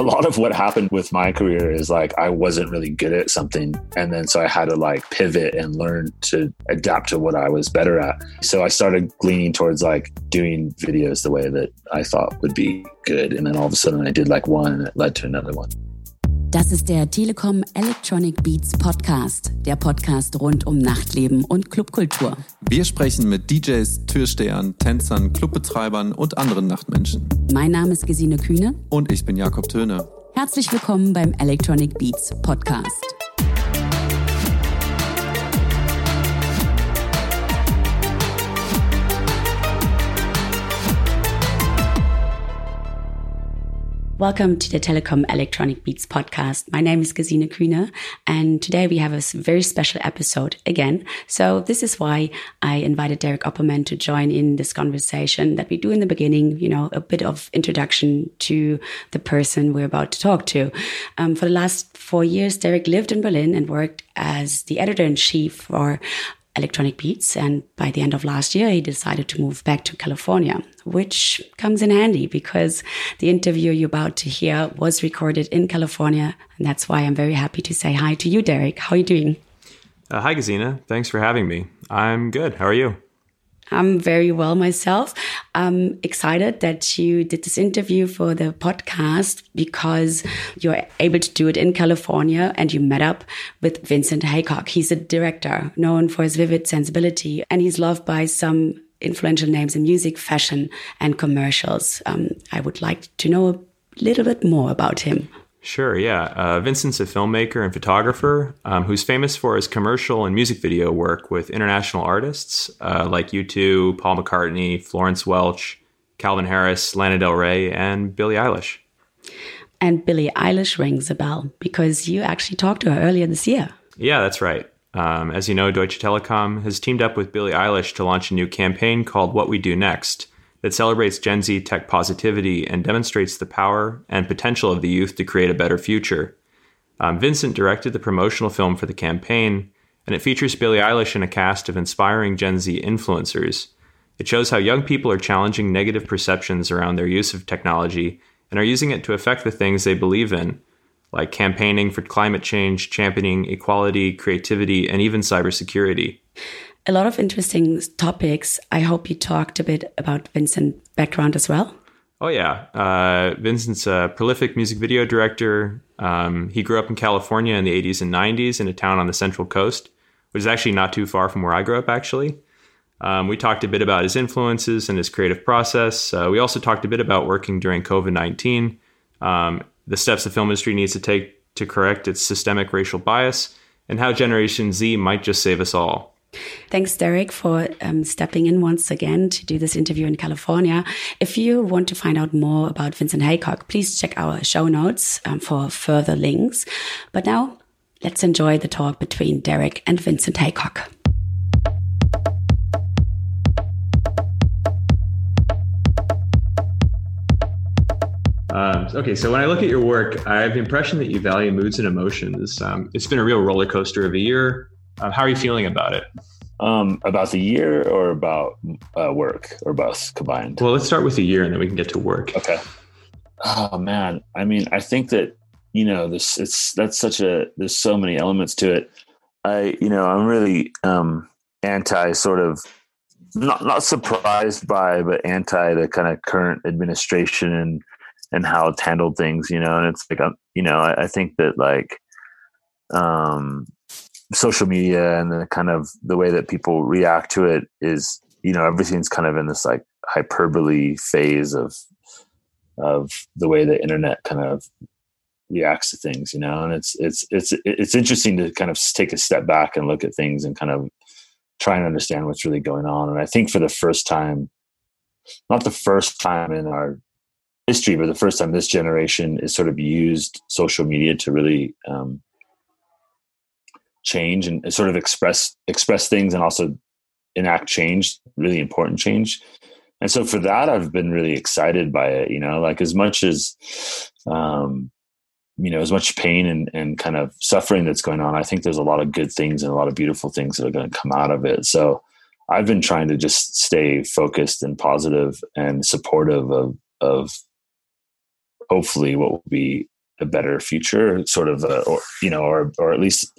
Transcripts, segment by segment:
a lot of what happened with my career is like I wasn't really good at something. And then so I had to like pivot and learn to adapt to what I was better at. So I started leaning towards like doing videos the way that I thought would be good. And then all of a sudden I did like one and it led to another one. Das ist der Telekom Electronic Beats Podcast, der Podcast rund um Nachtleben und Clubkultur. Wir sprechen mit DJs, Türstehern, Tänzern, Clubbetreibern und anderen Nachtmenschen. Mein Name ist Gesine Kühne. Und ich bin Jakob Töne. Herzlich willkommen beim Electronic Beats Podcast. Welcome to the Telekom Electronic Beats podcast. My name is Gesine Kühne, and today we have a very special episode again. So this is why I invited Derek Opperman to join in this conversation that we do in the beginning, you know, a bit of introduction to the person we're about to talk to. Um, for the last four years, Derek lived in Berlin and worked as the editor in chief for electronic beats. And by the end of last year, he decided to move back to California, which comes in handy because the interview you're about to hear was recorded in California. And that's why I'm very happy to say hi to you, Derek. How are you doing? Uh, hi, Gesine. Thanks for having me. I'm good. How are you? I'm very well myself. I'm excited that you did this interview for the podcast because you're able to do it in California and you met up with Vincent Haycock. He's a director known for his vivid sensibility and he's loved by some influential names in music, fashion, and commercials. Um, I would like to know a little bit more about him. Sure, yeah. Uh, Vincent's a filmmaker and photographer um, who's famous for his commercial and music video work with international artists uh, like U2, Paul McCartney, Florence Welch, Calvin Harris, Lana Del Rey, and Billie Eilish. And Billie Eilish rings a bell because you actually talked to her earlier this year. Yeah, that's right. Um, as you know, Deutsche Telekom has teamed up with Billie Eilish to launch a new campaign called What We Do Next that celebrates Gen Z tech positivity and demonstrates the power and potential of the youth to create a better future. Um, Vincent directed the promotional film for the campaign, and it features Billie Eilish in a cast of inspiring Gen Z influencers. It shows how young people are challenging negative perceptions around their use of technology and are using it to affect the things they believe in, like campaigning for climate change, championing equality, creativity, and even cybersecurity a lot of interesting topics. I hope you talked a bit about Vincent's background as well. Oh yeah, uh, Vincent's a prolific music video director. Um, he grew up in California in the 80s and 90s in a town on the Central Coast, which is actually not too far from where I grew up. Actually, um, we talked a bit about his influences and his creative process. Uh, we also talked a bit about working during COVID 19, um, the steps the film industry needs to take to correct its systemic racial bias, and how Generation Z might just save us all. Thanks, Derek, for um, stepping in once again to do this interview in California. If you want to find out more about Vincent Haycock, please check our show notes um, for further links. But now, let's enjoy the talk between Derek and Vincent Haycock. Um, okay, so when I look at your work, I have the impression that you value moods and emotions. Um, it's been a real roller coaster of a year. Um, how are you feeling about it? Um, about the year or about uh, work or both combined? Well, let's start with the year and then we can get to work. Okay. Oh man, I mean, I think that you know this. It's that's such a. There's so many elements to it. I you know I'm really um, anti sort of not not surprised by, but anti the kind of current administration and and how it's handled things. You know, and it's like I'm, you know I, I think that like um social media and the kind of the way that people react to it is you know everything's kind of in this like hyperbole phase of of the way the internet kind of reacts to things you know and it's it's it's it's interesting to kind of take a step back and look at things and kind of try and understand what's really going on and i think for the first time not the first time in our history but the first time this generation is sort of used social media to really um, change and sort of express express things and also enact change really important change. And so for that i've been really excited by it you know like as much as um you know as much pain and, and kind of suffering that's going on i think there's a lot of good things and a lot of beautiful things that are going to come out of it. So i've been trying to just stay focused and positive and supportive of of hopefully what will be a better future, sort of, a, or you know, or or at least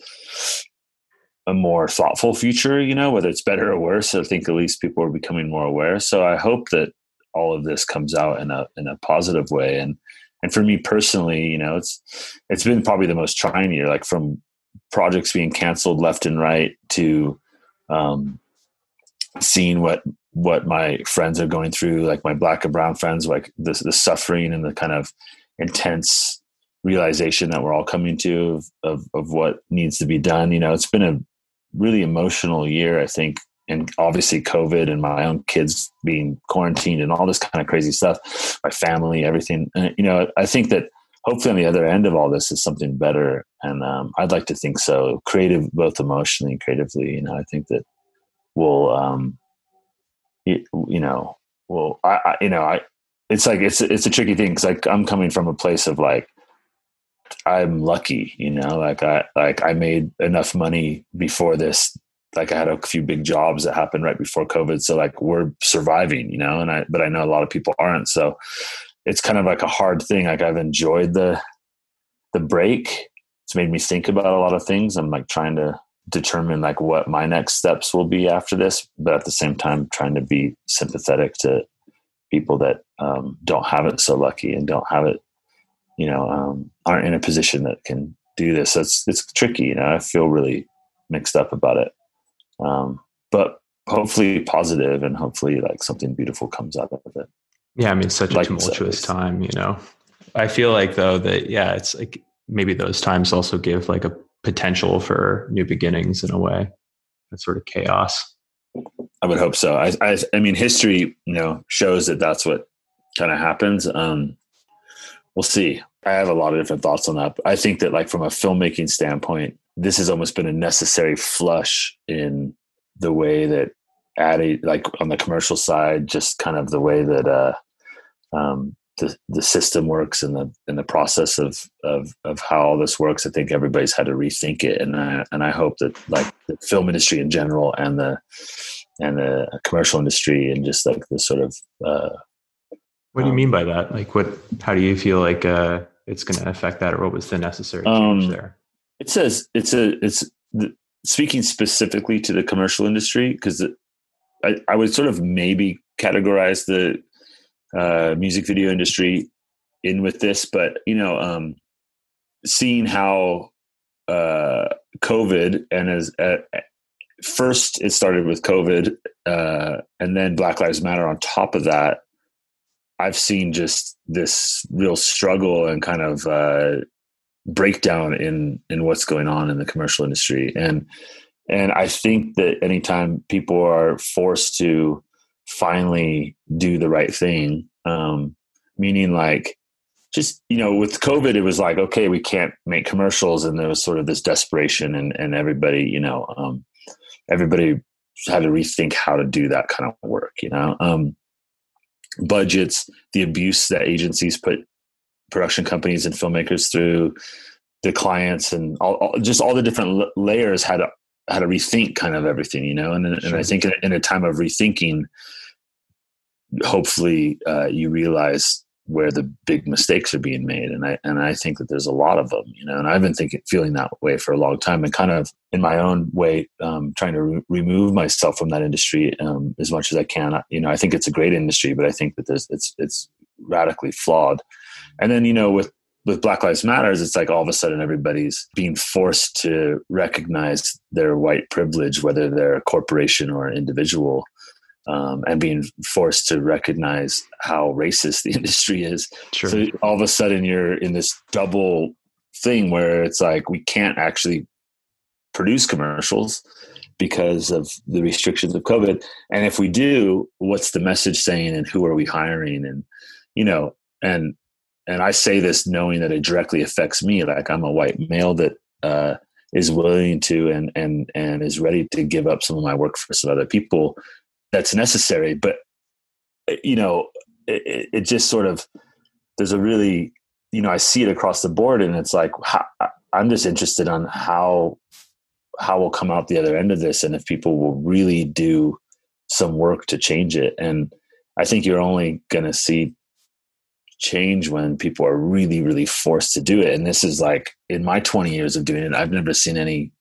a more thoughtful future. You know, whether it's better or worse. I think at least people are becoming more aware. So I hope that all of this comes out in a in a positive way. And and for me personally, you know, it's it's been probably the most trying year. Like from projects being canceled left and right to um, seeing what what my friends are going through, like my black and brown friends, like the the suffering and the kind of intense realization that we're all coming to of, of, of what needs to be done. You know, it's been a really emotional year, I think, and obviously COVID and my own kids being quarantined and all this kind of crazy stuff, my family, everything. And, you know, I think that hopefully on the other end of all this is something better. And um, I'd like to think so. Creative, both emotionally and creatively. You know, I think that we'll, um, you, you know, well, I, I, you know, I, it's like it's it's a tricky thing because like I'm coming from a place of like I'm lucky, you know, like I like I made enough money before this. Like I had a few big jobs that happened right before COVID, so like we're surviving, you know. And I but I know a lot of people aren't, so it's kind of like a hard thing. Like I've enjoyed the the break. It's made me think about a lot of things. I'm like trying to determine like what my next steps will be after this but at the same time trying to be sympathetic to people that um, don't have it so lucky and don't have it you know um, aren't in a position that can do this. So it's it's tricky you know i feel really mixed up about it. Um, but hopefully positive and hopefully like something beautiful comes out of it. Yeah i mean such like a tumultuous time you know? I feel like though that yeah it's like maybe those times also give like a potential for new beginnings in a way. That sort of chaos. I would hope so. I, I, I mean, history, you know, shows that that's what kind of happens. Um, we'll see. I have a lot of different thoughts on that. I think that, like, from a filmmaking standpoint, this has almost been a necessary flush in the way that added, like, on the commercial side, just kind of the way that uh, um, the, the system works and the and the process of, of of how all this works. I think everybody's had to rethink it, and I, and I hope that like the film industry in general and the and the commercial industry and just like the sort of. Uh, what do you um, mean by that? Like, what? How do you feel like uh, it's going to affect that, or what was the necessary change um, there? It says it's a it's the, speaking specifically to the commercial industry because I, I would sort of maybe categorize the uh, music video industry in with this, but you know, um, seeing how uh, COVID and as uh, first it started with COVID, uh, and then Black Lives Matter on top of that. I've seen just this real struggle and kind of uh, breakdown in in what's going on in the commercial industry, and and I think that anytime people are forced to finally do the right thing. Um, meaning like just you know with covid it was like okay we can't make commercials and there was sort of this desperation and and everybody you know um, everybody had to rethink how to do that kind of work you know um, budgets the abuse that agencies put production companies and filmmakers through the clients and all, all just all the different l- layers had to had to rethink kind of everything you know and, sure. and i think in, in a time of rethinking hopefully uh, you realize where the big mistakes are being made. And i and i think that there's a lot of them you know and i've been thinking feeling that way for a long time and kind of in my own way um, trying to re- remove myself from that industry um, as much as i can. You know i think it's a great industry but i think that there's it's it's radically flawed. And then you know with with black lives matters it's like all of a sudden everybody's being forced to recognize their white privilege whether they're a corporation or an individual um, and being forced to recognize how racist the industry is. Sure. So all of a sudden you're in this double thing where it's like we can't actually produce commercials because of the restrictions of COVID. And if we do, what's the message saying and who are we hiring? And, you know, and, and I say this knowing that it directly affects me. Like I'm a white male that, uh, is willing to and and and is ready to give up some of my work for some other people that's necessary. But eh, you know, it, it, just sort of there's a really you know I see it across the board, and it's like how, I'm just interested on how how we'll come out the other end of this, and if people will really do some work to change it. And I think you're only going to see change when people are really, really forced to do it. And this is like in my 20 years of doing it, I've never seen any,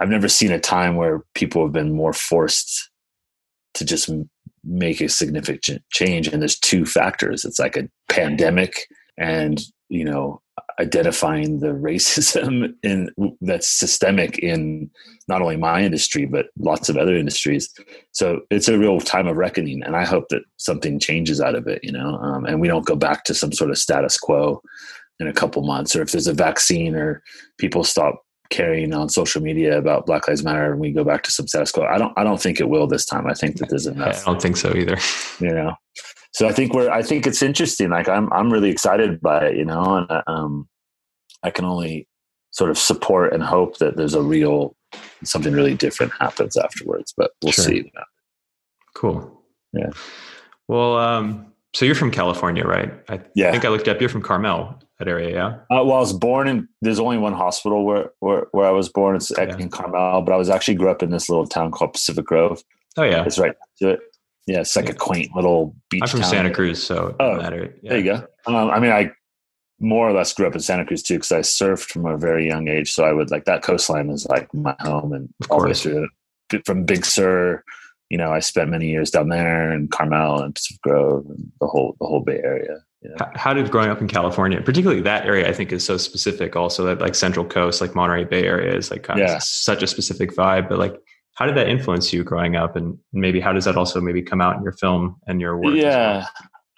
I've never seen a time where people have been more forced to just make a significant change. And there's two factors. It's like a pandemic and, you know, identifying the racism in that's systemic in not only my industry but lots of other industries so it's a real time of reckoning and i hope that something changes out of it you know um, and we don't go back to some sort of status quo in a couple months or if there's a vaccine or people stop carrying on social media about black lives matter and we go back to some status quo i don't i don't think it will this time i think that there's enough i don't think so either you know so I think we're I think it's interesting. Like I'm I'm really excited by it, you know, and um, I can only sort of support and hope that there's a real something really different happens afterwards. But we'll sure. see. Cool. Yeah. Well, um, so you're from California, right? I yeah. think I looked up. You're from Carmel, that area, yeah. Uh, well, I was born in. There's only one hospital where where, where I was born. It's yeah. in Carmel, but I was actually grew up in this little town called Pacific Grove. Oh yeah, it's right to it. Yeah, it's like a quaint little beach. I'm from. Santa Cruz, so oh, yeah. there you go. Um, I mean, I more or less grew up in Santa Cruz too, because I surfed from a very young age. So I would like that coastline is like my home, and of course, from Big Sur, you know, I spent many years down there, and Carmel and Pacific Grove, and the whole the whole Bay Area. Know? How did growing up in California, particularly that area, I think is so specific. Also, that like Central Coast, like Monterey Bay Area, is like kind yeah. of such a specific vibe. But like, how did that influence you growing up and maybe how does that also maybe come out in your film and your work yeah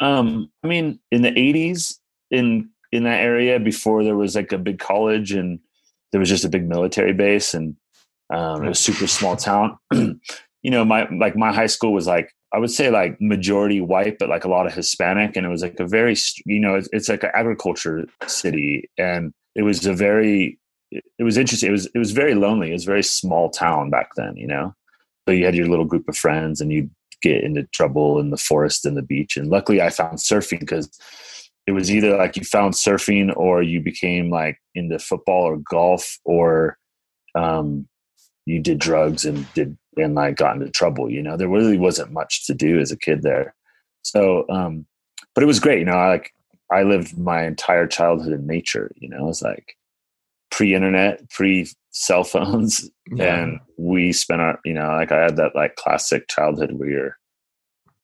well? um i mean in the 80s in in that area before there was like a big college and there was just a big military base and um, it was super small town you know my like my high school was like i would say like majority white but like a lot of hispanic and it was like a very you know it's, it's like an agriculture city and it was a very it, was interesting. It was it was very lonely. It was a very small town back then, you know. So you had your little group of friends, and you'd get into trouble in the forest and the beach. And luckily, I found surfing because it was either like you found surfing or you became like into football or golf or um, you did drugs and did and like got into trouble. You know, there really wasn't much to do as a kid there. So, um, but it was great. You know, I like I lived my entire childhood in nature. You know, it's like pre-internet, pre-cell phones, yeah. and we spent our, you know, like I had that like classic childhood where you're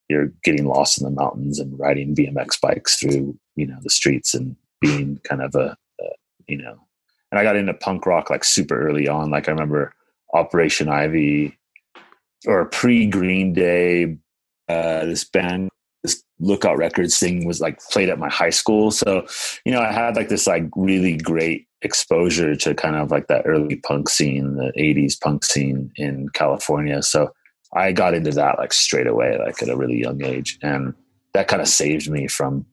you're getting lost in the mountains and riding BMX bikes through, you know, the streets and being kind of a, a you know, and I got into punk rock like super early on. Like I remember Operation Ivy or pre Green Day, uh, this band this lookout records thing was like played at my high school. So you know i had like this like really great exposure to kind of like that early punk scene the 80s punk scene in california. So i got into that like straight away like at a really young age. And that kind of saved me from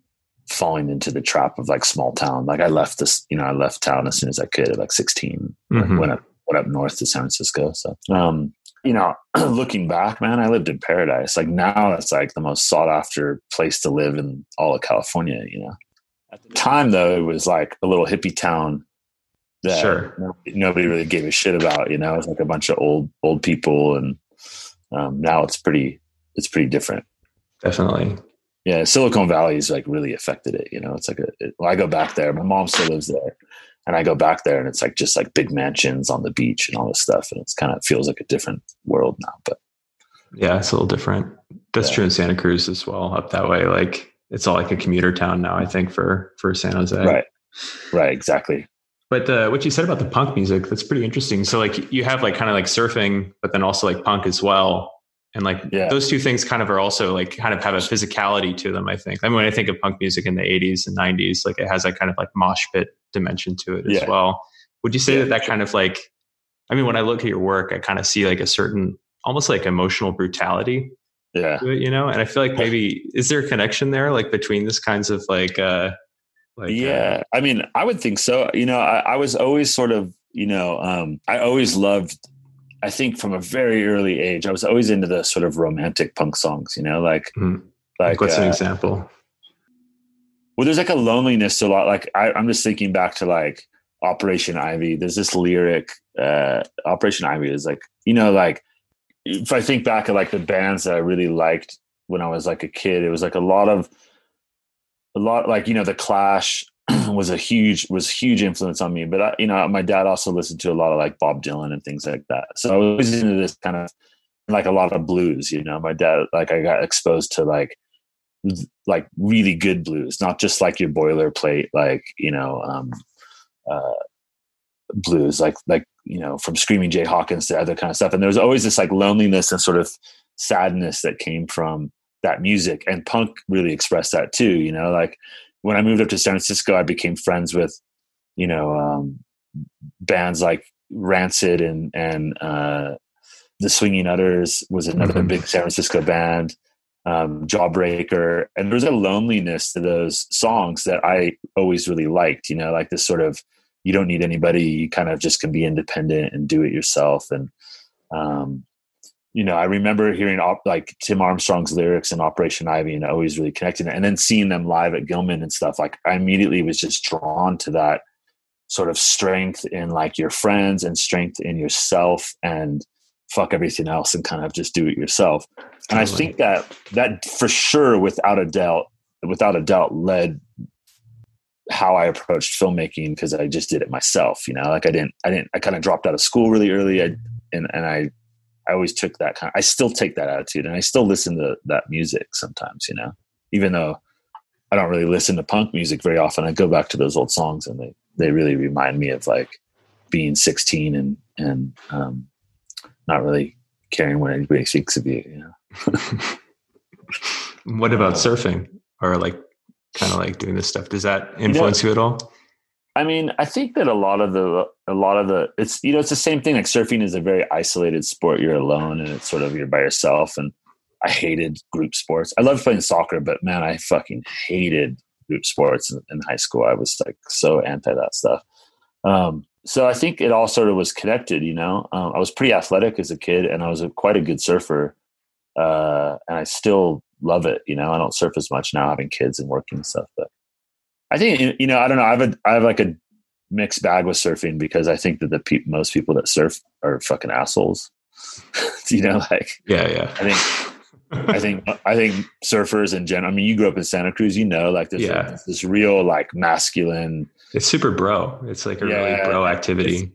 falling into the trap of like small town. Like i left this you know i left town as soon as i could at like 16 mm-hmm. went up went up north to san francisco. So um you know, looking back, man, I lived in paradise. Like now it's like the most sought after place to live in all of California, you know. At the time though, it was like a little hippie town that sure. nobody, nobody really gave a shit about, you know. It's like a bunch of old old people and um, now it's pretty it's pretty different. Definitely. Yeah, Silicon Valley is like really affected it, you know. It's like a it, well, I go back there. My mom still lives there and I go back there and it's like just like big mansions on the beach and all this stuff, and it's kind of feels like a different world now. But yeah, it's a little different. That's yeah. true in Santa Cruz as well. Up that way, like it's all like a commuter town now. I think for for San Jose. Right. Right. Exactly. But uh, what you said about the punk music, that's pretty interesting. So like you have like kind of like surfing, but then also like punk as well. And like yeah. those two things kind of are also like kind of have a physicality to them, I think. I mean, when I think of punk music in the 80s and 90s, like it has that kind of like mosh pit dimension to it as well. Would you say yeah, that that sure. kind of like, I mean, when I look at your work, I kind of see like a certain, almost like emotional brutality. Yeah. It, you know, and I feel like maybe, is there a connection there like between this kinds of like, uh, like, uh yeah, uh, I mean, I would think so. You know, I, I was always sort of, you know, um, I always loved I think from a very early age, I was always into the sort of romantic punk songs, you know, like, mm. like what's uh, an example? Well, there's like a loneliness to a lot. Like I, am just thinking back to like Operation Ivy. There's this lyric, uh, Operation Ivy is like, you know, like if I think back at like the bands that I really liked when I was like a kid, it was like a lot of a lot like you know the Clash was a huge was huge influence on me. But I, you know, my dad also listened to a lot of like Bob Dylan and things like that. So I was into this kind of like a lot of blues. You know, my dad like I got exposed to like like really good blues, not just like your boilerplate like you know um, uh, blues, like like you know from Screaming Jay Hawkins to other kind of stuff. And there was always this like loneliness and sort of sadness that came from that music, and punk really expressed that too. You know, like when I moved up to San Francisco, I became friends with, you know, um, bands like Rancid and and uh, the Swinging Utters was another mm-hmm. big San Francisco band. Um, Jawbreaker, and there's a loneliness to those songs that I always really liked. You know, like this sort of you don't need anybody. You kind of just can be independent and do it yourself. And um, you know, I remember hearing op- like Tim Armstrong's lyrics in Operation Ivy and always really connecting it. And then seeing them live at Gilman and stuff, like I immediately was just drawn to that sort of strength in like your friends and strength in yourself and fuck everything else and kind of just do it yourself. And I think that that for sure, without a doubt, without a doubt, led how I approached filmmaking because I just did it myself. You know, like I didn't, I didn't, I kind of dropped out of school really early, I, and and I I always took that kind. Of, I still take that attitude, and I still listen to that music sometimes. You know, even though I don't really listen to punk music very often, I go back to those old songs, and they they really remind me of like being 16 and and um, not really caring what anybody thinks of you. You know. what about surfing or like kind of like doing this stuff? Does that influence you, know, you at all? I mean, I think that a lot of the a lot of the it's you know it's the same thing. Like surfing is a very isolated sport. You're alone, and it's sort of you're by yourself. And I hated group sports. I loved playing soccer, but man, I fucking hated group sports in, in high school. I was like so anti that stuff. Um, so I think it all sort of was connected. You know, um, I was pretty athletic as a kid, and I was a, quite a good surfer. Uh, and I still love it. You know, I don't surf as much now, having kids and working and stuff, but I think you know I don't know. I have a I have like a mixed bag with surfing because I think that the pe- most people that surf are fucking assholes. you know, like yeah, yeah. I think I think I think surfers in general. I mean, you grew up in Santa Cruz, you know, like this yeah. this real like masculine. It's super bro. It's like a yeah, really bro activity.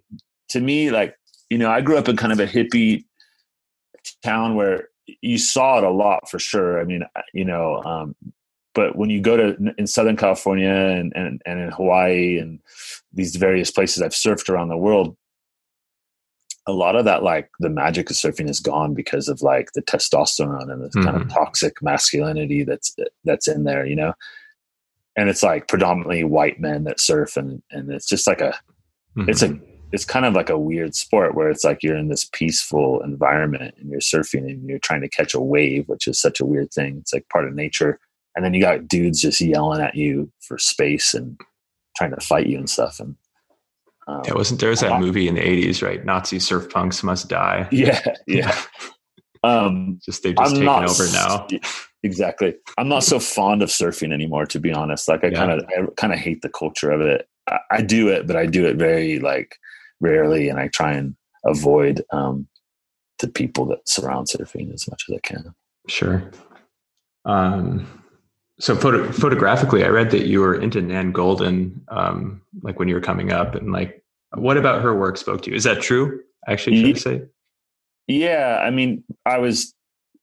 To me, like you know, I grew up in kind of a hippie town where you saw it a lot for sure. I mean, you know, um, but when you go to in Southern California and, and, and in Hawaii and these various places I've surfed around the world, a lot of that like the magic of surfing is gone because of like the testosterone and the mm-hmm. kind of mm-hmm. toxic masculinity that's that's in there, you know. And it's like predominantly white men that surf, and and it's just like a, mm-hmm. it's a it's kind of like a weird sport where it's like you're in this peaceful environment and you're surfing and you're trying to catch a wave, which is such a weird thing. It's like part of nature and then you got dudes just yelling at you for space and trying to fight you and stuff. And um, wasn't there was that movie in the eighties, right? Nazi surf punks must die. Yeah, yeah. um, just they've just I'm taken not, over now. Exactly. I'm not so fond of surfing anymore, to be honest. Like I kind of, I kind of hate the culture of it. I, I, do it, but I do it very like rarely, and I try and avoid um, the people that surround surfing as much as I can. Sure. Um, so photo, photographically, I read that you were into Nan Goldin, um, like when you were coming up, and like, what about her work spoke to you? Is that true? Actually, should I say? Yeah, I mean, I was,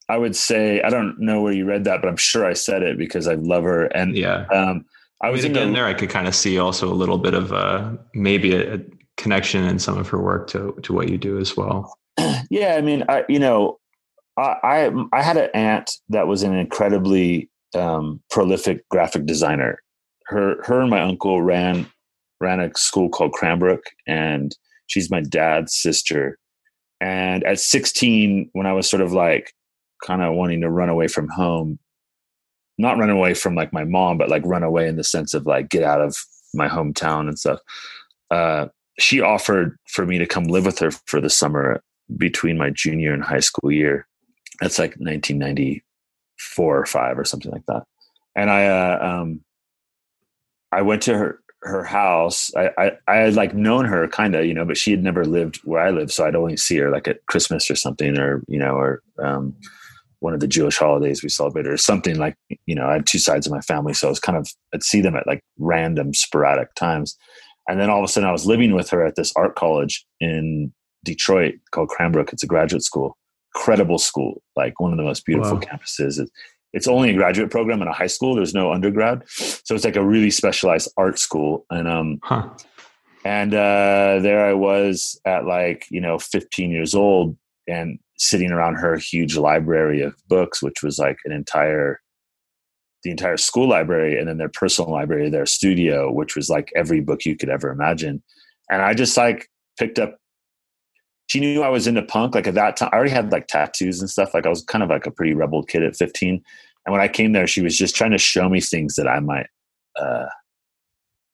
I would say, I don't know where you read that, but I'm sure I said it because I love her. And yeah, um, I was I mean, again there. I could kind of see also a little bit of uh, maybe a, a connection in some of her work to to what you do as well. Yeah, I mean, I you know, I I, I had an aunt that was an incredibly um, prolific graphic designer. Her, her and my uncle ran ran a school called Cranbrook, and she's my dad's sister. And at 16, when I was sort of like kind of wanting to run away from home, not run away from like my mom, but like run away in the sense of like get out of my hometown and stuff. Uh, she offered for me to come live with her for the summer between my junior and high school year. That's like 1990, four or five or something like that. And I, uh, um, I went to her, her house. I, I, I had like known her kind of, you know, but she had never lived where I live. So I'd only see her like at Christmas or something or, you know, or, um, one of the Jewish holidays we celebrated or something like, you know, I had two sides of my family. So I was kind of, I'd see them at like random sporadic times. And then all of a sudden I was living with her at this art college in Detroit called Cranbrook. It's a graduate school, incredible school, like one of the most beautiful wow. campuses. it's it's only a graduate program in a high school. There's no undergrad. So it's like a really specialized art school. And, um, huh. and, uh, there I was at like, you know, 15 years old and sitting around her huge library of books, which was like an entire the entire school library and then their personal library, their studio, which was like every book you could ever imagine. And I just like picked up she knew I was into punk. Like at that time, I already had like tattoos and stuff. Like I was kind of like a pretty rebel kid at 15. And when I came there, she was just trying to show me things that I might, uh,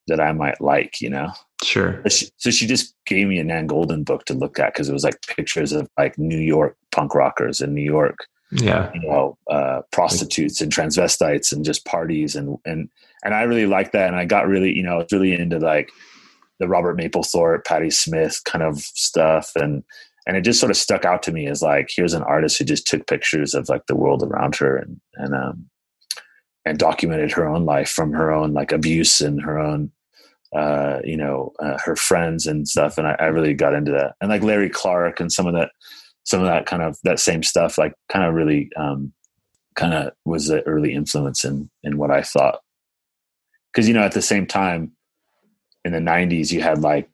that I might like, you know? Sure. So she, so she just gave me a Nan Goldin book to look at because it was like pictures of like New York punk rockers in New York. Yeah. You know, uh, prostitutes and transvestites and just parties and and and I really liked that and I got really, you know, I was really into like the Robert Mapplethorpe, Patti Smith kind of stuff and and it just sort of stuck out to me as like here's an artist who just took pictures of like the world around her and and um and documented her own life from her own like abuse and her own uh, you know, uh, her friends and stuff. And I, I, really got into that. And like Larry Clark and some of that, some of that kind of that same stuff, like kind of really, um, kind of was the early influence in, in what I thought. Cause, you know, at the same time in the nineties, you had like,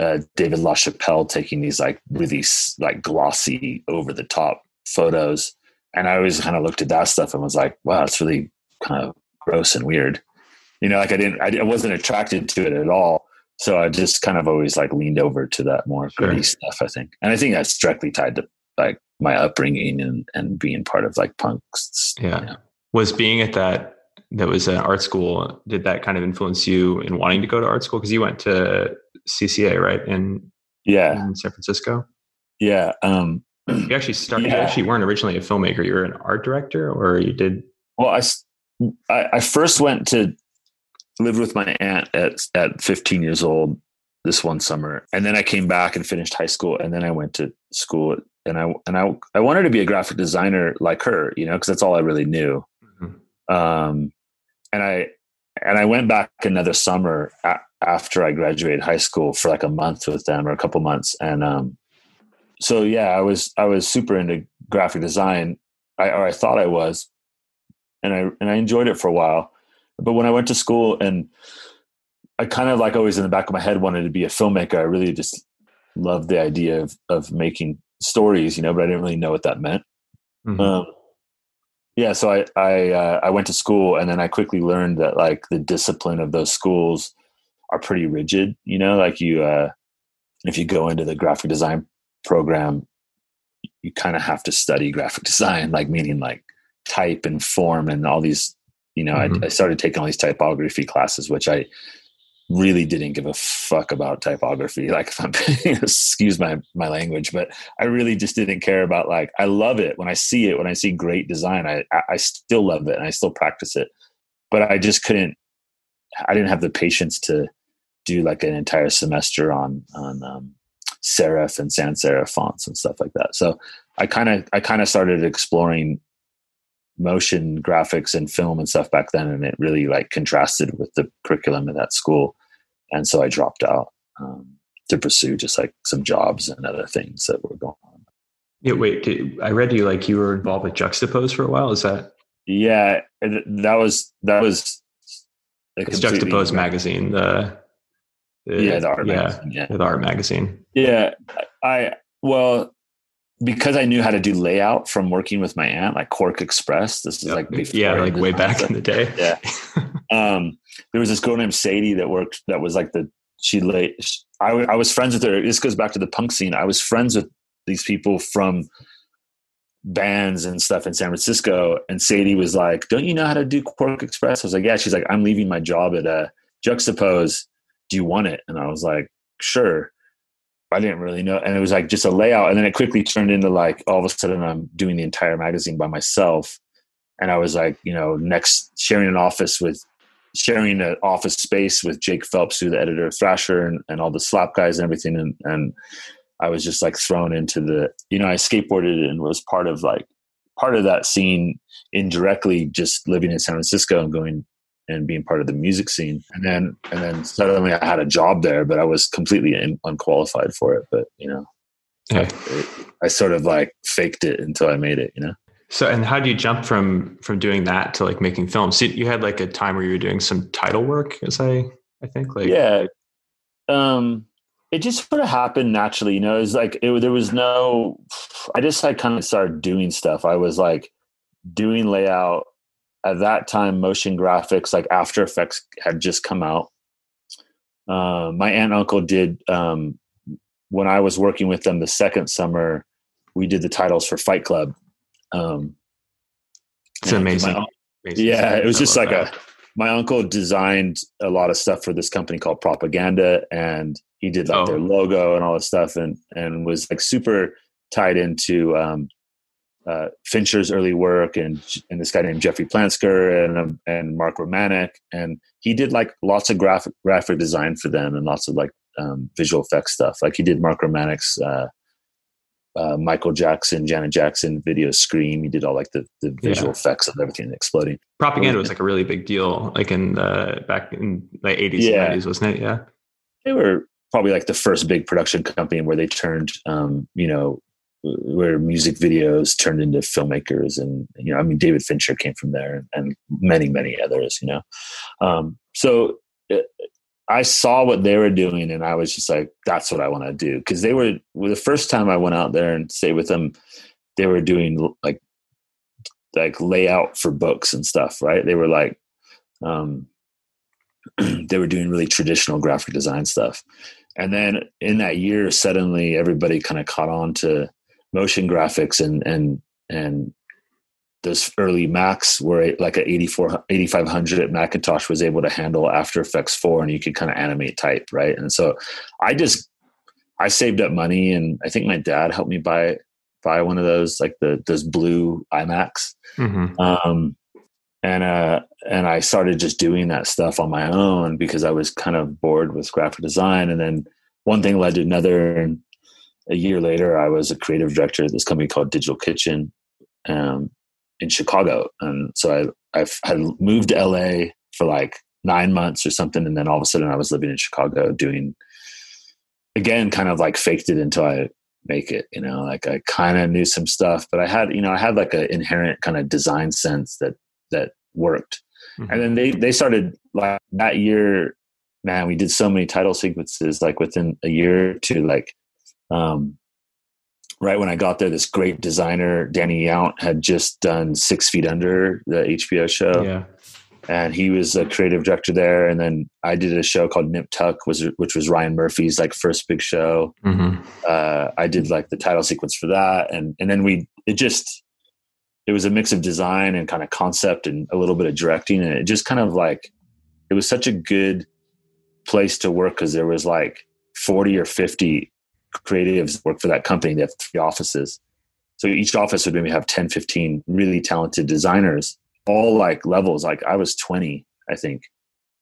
uh, David LaChapelle taking these like really like glossy over the top photos. And I always kind of looked at that stuff and was like, wow, it's really kind of gross and weird you know, like I didn't, I, I wasn't attracted to it at all. So I just kind of always like leaned over to that more sure. gritty stuff, I think. And I think that's directly tied to like my upbringing and, and being part of like punks. Yeah. You know. Was being at that, that was an art school, did that kind of influence you in wanting to go to art school? Cause you went to CCA, right? In, yeah. In San Francisco. Yeah. Um, you actually started, yeah. you actually weren't originally a filmmaker. You were an art director or you did. Well, I, I, I first went to lived with my aunt at at 15 years old this one summer and then i came back and finished high school and then i went to school and i and i i wanted to be a graphic designer like her you know because that's all i really knew mm-hmm. um and i and i went back another summer a- after i graduated high school for like a month with them or a couple months and um so yeah i was i was super into graphic design i or i thought i was and i and i enjoyed it for a while but when I went to school and I kind of like always in the back of my head wanted to be a filmmaker. I really just loved the idea of of making stories, you know, but I didn't really know what that meant. Mm-hmm. Um, yeah, so I I uh, I went to school and then I quickly learned that like the discipline of those schools are pretty rigid. You know, like you uh, if you go into the graphic design program, you kind of have to study graphic design, like meaning like type and form and all these you know, mm-hmm. I, I started taking all these typography classes, which I really didn't give a fuck about typography. Like, if I'm, excuse my my language, but I really just didn't care about. Like, I love it when I see it. When I see great design, I I still love it and I still practice it. But I just couldn't. I didn't have the patience to do like an entire semester on on um, serif and sans serif fonts and stuff like that. So I kind of I kind of started exploring motion graphics and film and stuff back then and it really like contrasted with the curriculum at that school. And so i dropped out um, to pursue just like some jobs and other things that were going on. Yeah wait did, i read you like you were involved with juxtapose for a while is that yeah that was that was it's juxtapose magazine the, the, yeah the art yeah, magazine yeah. the art magazine. Yeah i well because I knew how to do layout from working with my aunt, like QuarkXPress. This is yep. like before yeah, like way back in the day. yeah. um, there was this girl named Sadie that worked. That was like the she lay. I I was friends with her. This goes back to the punk scene. I was friends with these people from bands and stuff in San Francisco. And Sadie was like, "Don't you know how to do QuarkXPress?" I was like, "Yeah." She's like, "I'm leaving my job at a uh, Juxtapose. Do you want it?" And I was like, "Sure." I didn't really know. And it was like just a layout. And then it quickly turned into like all of a sudden I'm doing the entire magazine by myself. And I was like, you know, next sharing an office with sharing an office space with Jake Phelps, who's the editor of Thrasher and, and all the slap guys and everything. And, and I was just like thrown into the, you know, I skateboarded and was part of like part of that scene indirectly, just living in San Francisco and going and being part of the music scene. And then and then suddenly I had a job there, but I was completely in, unqualified for it. But you know, Yeah. it, I sort of like faked it until I made it. You know. So, and how do you jump from from doing that to like making films? So you had like a time where you were doing some title work, as I I think like yeah um it just sort of happened naturally you know it was like it, there was no i just like kind of started doing stuff i was like doing layout at that time motion graphics like after effects had just come out uh, my aunt and uncle did um, when i was working with them the second summer we did the titles for fight club um, it's amazing. my- amazing yeah it was just like that. a my uncle designed a lot of stuff for this company called propaganda and he did like Oh. their logo and all this stuff and and was like super tied into um uh, Fincher's early work and and this guy named Jeffrey Plansker and um, and Mark Romanek and he did like lots of graphic graphic design for them and lots of like um, visual effects stuff like he did Mark Romanek's uh, uh, Michael Jackson Janet Jackson video Scream he did all like the the visual Yeah. effects of everything exploding propaganda was like a really big deal, like in the back in the eighties Yeah. and nineties, wasn't it? Yeah. they were probably like the first big production company where they turned um, you know where music videos turned into filmmakers and you know i mean david fincher came from there and many many others you know. Um, so uh, i saw what they were doing and i was just like that's what i want to do. Because they were the first time i went out there and stayed with them they were doing like like layout for books and stuff right? They were like um, they were doing really traditional graphic design stuff. And then in that year suddenly everybody kind of caught on to motion graphics and and and those early macs were like a 84 8500 at macintosh was able to handle after effects 4 and you could kind of animate type right and so i just i saved up money and i think my dad helped me buy buy one of those like the those blue imacs Mm-hmm. um, and uh, and I started just doing that stuff on my own because I was kind of bored with graphic design. And then one thing led to another, and a year later, I was a creative director at this company called Digital Kitchen um, in Chicago. And so I I had moved to LA for like nine months or something, and then all of a sudden I was living in Chicago doing again, kind of like faked it until I make it you know like i kind of knew some stuff but i had you know i had like an inherent kind of design sense that that worked Mhm. and then they they started like that year man we did so many title sequences like within a year or two like um right when i got there this great designer danny yount had just done six feet under the hbo show. Yeah. and he was a creative director there. And then i did a show called nip tuck was which was ryan murphy's like first big show. Mm-hmm. uh, I did like the title sequence for that, and and then we it just it was a mix of design and kind of concept and a little bit of directing, and it just kind of like it was such a good place to work because there was like forty or fifty creatives work for that company. They have three offices, so each office would maybe have 10, 15 really talented designers, all like levels. Like I was twenty, I think,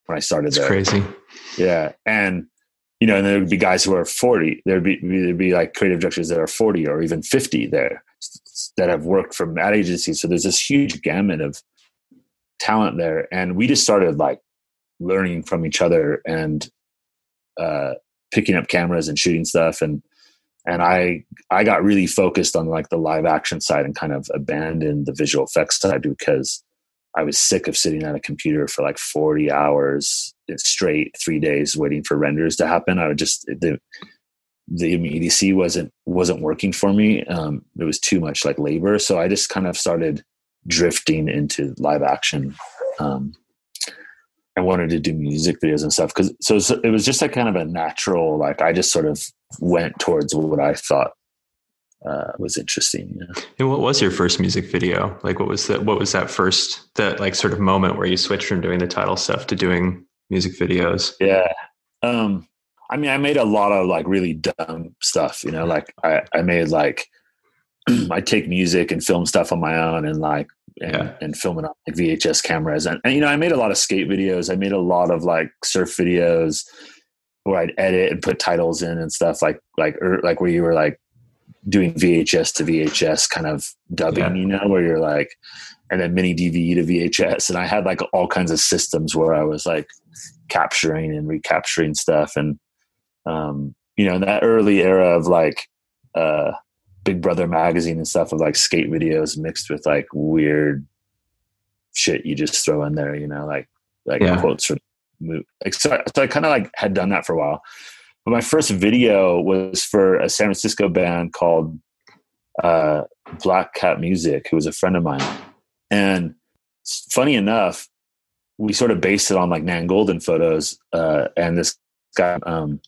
when I started It's there. crazy. Yeah, and you know, and there would be guys who are forty. There'd be there'd be like creative directors that are forty or even fifty there that have worked from ad agencies. So there's this huge gamut of talent there, and we just started like learning from each other and uh, picking up cameras and shooting stuff and and I I got really focused on like the live action side and kind of abandoned the visual effects side because I was sick of sitting at a computer for like 40 hours straight, three days waiting for renders to happen. I would just the the EDC wasn't wasn't working for me. Um, it was too much like labor, so I just kind of started drifting into live action. Um, I wanted to do music videos and stuff because so, so it was just like kind of a natural like I just sort of went towards what I thought uh, was interesting. You know? And what was your first music video? Like, what was that? What was that first that like sort of moment where you switched from doing the title stuff to doing music videos? Yeah. Um, I mean, I made a lot of like really dumb stuff, you know, like I, I made like, I take music and film stuff on my own and like, and, Yeah. and film it on like VHS cameras. And, and, you know, I made a lot of skate videos. I made a lot of like surf videos where I'd edit and put titles in and stuff like, like, er, like where you were like doing VHS to VHS kind of dubbing, yeah. you know, where you're like, and then mini DV to VHS. And I had like all kinds of systems where I was like capturing and recapturing stuff. And, um, you know, in that early era of like, uh, Big Brother magazine and stuff of like skate videos mixed with like weird shit you just throw in there, you know, like, like yeah. quotes from, like, so, so I kind of like had done that for a while. But my first video was for a San Francisco band called uh, Black Cat Music, who was a friend of mine. And funny enough, we sort of based it on like Nan Goldin photos. Uh, and this guy, um,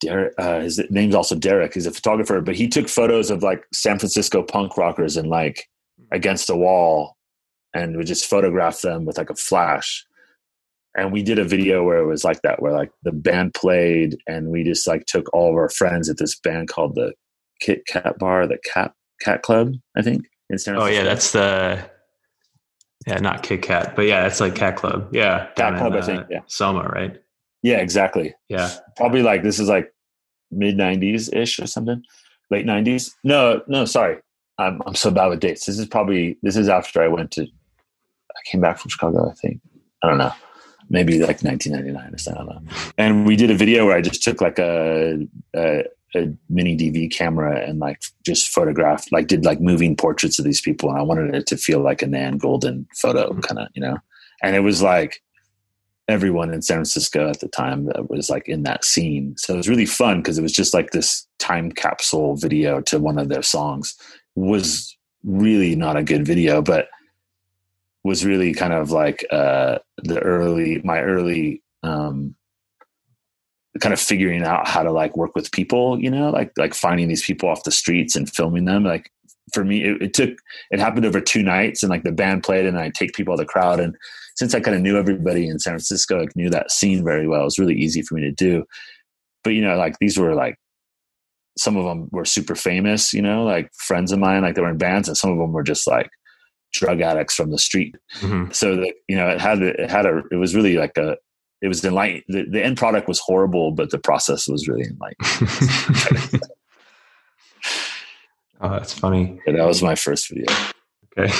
Derek, uh, his name's also Derek. He's a photographer, but he took photos of like San Francisco punk rockers and like against a wall and would just photograph them with like a flash. And we did a video where it was like that where like the band played and we just like took all of our friends at this band called the kit kat bar the cat cat club i think in San oh yeah that's the yeah not kit kat but yeah that's like cat club. Yeah cat club in, i think uh, yeah. Soma right yeah exactly. Yeah. Probably like this is like mid 90s ish or something. Late 90s no no sorry. I'm, I'm so bad with dates. This is probably this is after i went to i came back from chicago i think. I don't know. Maybe like 1999 or something. And we did a video where I just took like a, a, a mini DV camera and like just photographed, like did like moving portraits of these people, and I wanted it to feel like a Nan Goldin photo, mm-hmm. kind of, you know. And it was like everyone in San Francisco at the time that was like in that scene. So it was really fun because it was just like this time capsule video to one of their songs. Was really not a good video, but was really kind of like uh, the early my early um, kind of figuring out how to like work with people you know like like finding these people off the streets and filming them like for me it, it took it happened over two nights and like the band played and i take people out of the crowd and since i kind of knew everybody in san francisco like knew that scene very well it was really easy for me to do but you know like these were like some of them were super famous you know like friends of mine like they were in bands and some of them were just like drug addicts from the street. Mm-hmm. So that you know, it had it had a it was really like a it was enlightening. The, the end product was horrible, but the process was really enlightening. oh, that's funny. Yeah, that was my first video. Okay.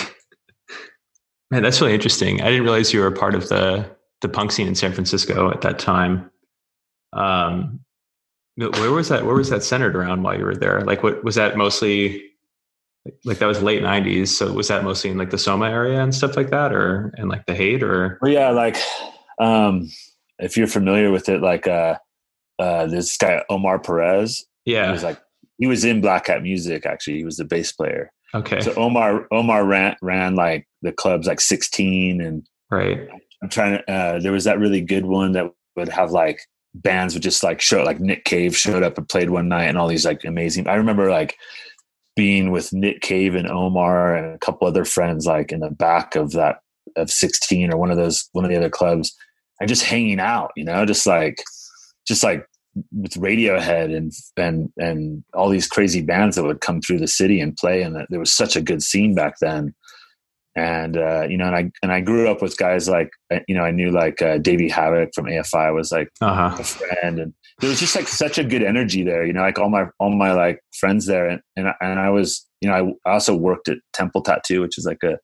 Man, that's really interesting. I didn't realize you were a part of the the punk scene in San Francisco at that time. Um, where was that? Where was that centered around while you were there? Like, what was that mostly? like that was late 90s so was that mostly in like the soma area and stuff like that or and like the haight or well, yeah like um if you're familiar with it like uh uh this guy omar perez yeah he was like he was in black cat music actually he was the bass player okay. So omar omar ran ran like the clubs like 16 and right. I'm trying to uh there was that really good one that would have like bands would just like show like nick cave showed up and played one night and all these like amazing i remember like being with Nick Cave and Omar and a couple other friends, like in the back of that of 16 or one of those one of the other clubs, and just hanging out, you know, just like just like with Radiohead and and and all these crazy bands that would come through the city and play, and there was such a good scene back then. And uh, you know, and I and I grew up with guys like you know I knew like uh, Davey Havok from AFI was like uh-huh. a friend, and there was just like such a good energy there. You know, like all my all my like friends there, and and and I was you know I, also worked at Temple Tattoo, which is like a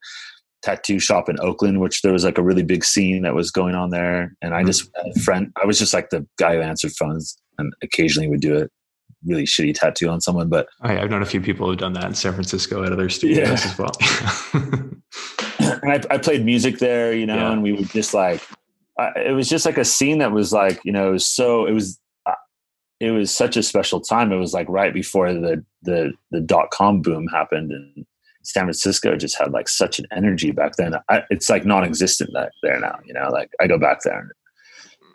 tattoo shop in Oakland, which there was like a really big scene that was going on there. And I mm-hmm. just friend, I was just like the guy who answered phones and occasionally would do a really shitty tattoo on someone. But I, I've known a few people who've done that in San Francisco at other studios yeah. as well. and I, I, played music there, you know, yeah. and we would just like, I, it was just like a scene that was like, you know, it was so, it was it was such a special time. It was like right before the the the dot com boom happened, and San Francisco just had like such an energy back then. I, it's like non-existent back there now. You know, like I go back there and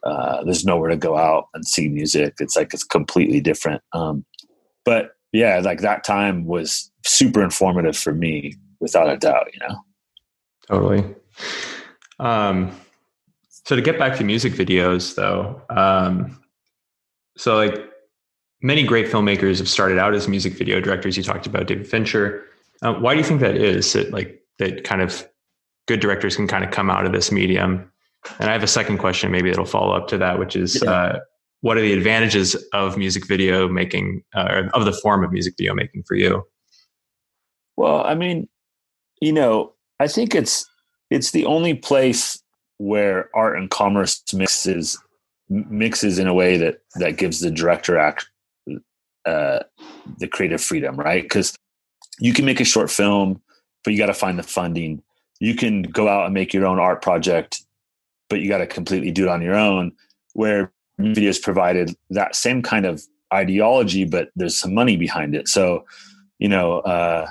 uh, there's nowhere to go out and see music. It's like it's completely different. Um, but yeah, like that time was super informative for me, without a doubt. You know, totally. Um, so to get back to music videos, though. Um, so like many great filmmakers have started out as music video directors. You talked about David Fincher. Uh, why do you think that is? That like that kind of good directors can kind of come out of this medium. And I have a second question, maybe that'll follow up to that, which is, yeah. uh, what are the advantages of music video making uh, or of the form of music video making for you? Well, I mean, you know, I think it's it's the only place where art and commerce mixes mixes in a way that that gives the director act uh, the creative freedom, right? Because you can make a short film, but you got to find the funding. You can go out and make your own art project, but you got to completely do it on your own. Where videos provided that same kind of ideology, but there's some money behind it. So, you know, uh,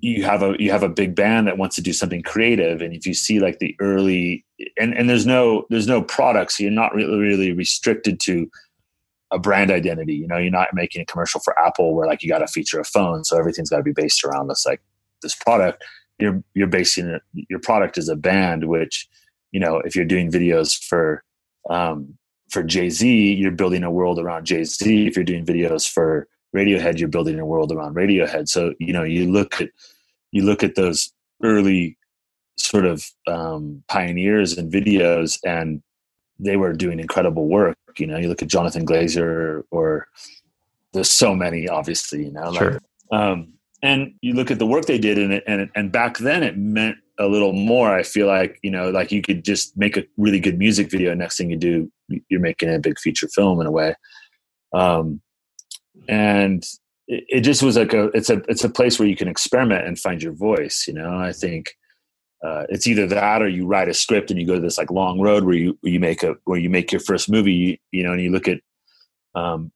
you have a you have a big band that wants to do something creative, and if you see like the early and and there's no there's no products, so you're not really really restricted to a brand identity. You know, you're not making a commercial for Apple where like you got to feature a phone, so everything's got to be based around this like this product. You're you're basing it, your product is a band, which you know if you're doing videos for um, for Jay Z, you're building a world around Jay Z. If you're doing videos for Radiohead, you're building a world around Radiohead. So you know you look at you look at those early sort of um, pioneers and videos, and they were doing incredible work. You know, you look at Jonathan Glazer, or there's so many, obviously. You know, sure. like, um, and you look at the work they did in it, and and back then it meant a little more. I feel like you know, like you could just make a really good music video. Next thing you do, you're making a big feature film in a way. Um, and it, it just was like a it's a it's a place where you can experiment and find your voice. You know, I think uh, it's either that or you write a script and you go to this like long road where you where you make a where you make your first movie you, you know and you look at um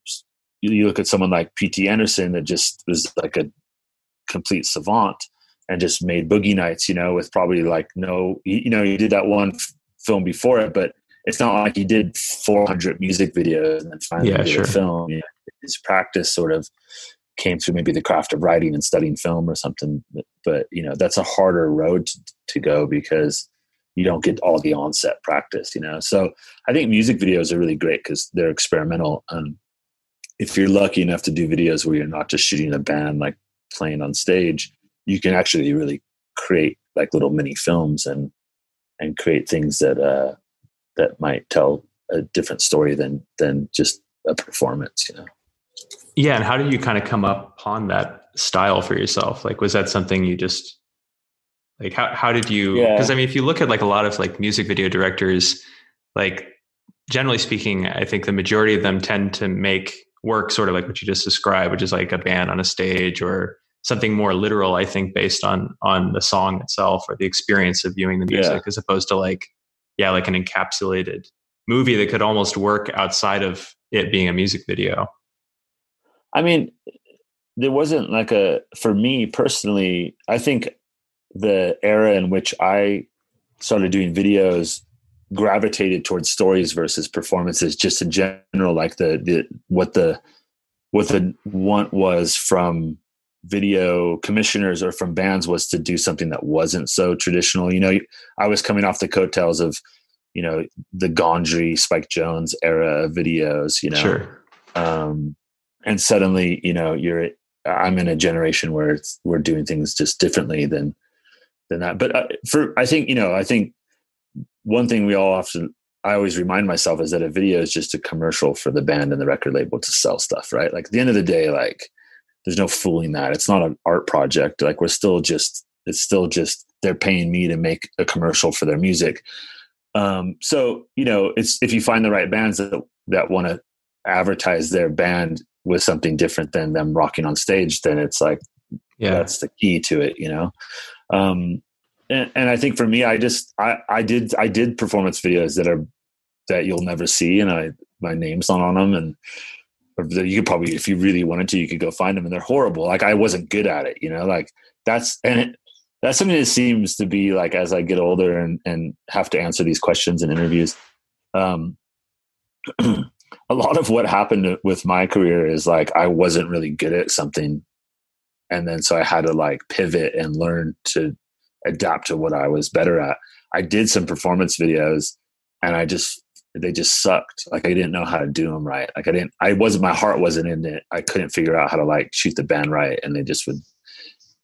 you, you look at someone like pt anderson that just was like a complete savant and just made boogie nights you know with probably like no you know he did that one f- film before it but it's not like he did 400 music videos and then finally Yeah, did sure. a film you know, his practice sort of came through maybe the craft of writing and studying film or something but, you know that's a harder road to, to go because you don't get all the onset practice you know? So i think music videos are really great because they're experimental and if you're lucky enough to do videos where you're not just shooting a band like playing on stage you can actually really create like little mini films and and create things that uh that might tell a different story than than just a performance you know Yeah, and how did you kind of come upon that style for yourself? Like, was that something you just like? How how did you? Yeah. Because I mean, if you look at like a lot of like music video directors, like generally speaking, I think the majority of them tend to make work sort of like what you just described, which is like a band on a stage or something more literal. I think based on on the song itself or the experience of viewing the music, Yeah. as opposed to like yeah, like an encapsulated movie that could almost work outside of it being a music video. I mean, there wasn't like a for me personally. I think the era in which I started doing videos gravitated towards stories versus performances, just in general. Like the the what the what the want was from video commissioners or from bands was to do something that wasn't so traditional. You know, I was coming off the coattails of you know the Gondry, Spike Jonze era of videos. You know, Sure. um, and suddenly you know you're i'm in a generation where it's, we're doing things just differently than than that. But uh, for i think you know i think one thing we all often i always remind myself is that a video is just a commercial for the band and the record label to sell stuff right? Like at the end of the day like there's no fooling that. It's not an art project. Like we're still just it's still just they're paying me to make a commercial for their music. Um so you know it's if you find the right bands that that want to advertise their band with something different than them rocking on stage, then it's like Yeah. that's the key to it, you know. Um, and, and I think for me, I just I I did I did performance videos that are that you'll never see, and I my name's not on them, and you could probably if you really wanted to, you could go find them, and they're horrible. Like I wasn't good at it, you know. Like that's and it, that's something that seems to be like as I get older and and have to answer these questions in interviews. Um, a lot of what happened with my career is like I wasn't really good at something and then so I had to like pivot and learn to adapt to what I was better at. I did some performance videos and I just they just sucked. Like I didn't know how to do them right. Like I didn't I wasn't my heart wasn't in it. I couldn't figure out how to like shoot the band right and they just would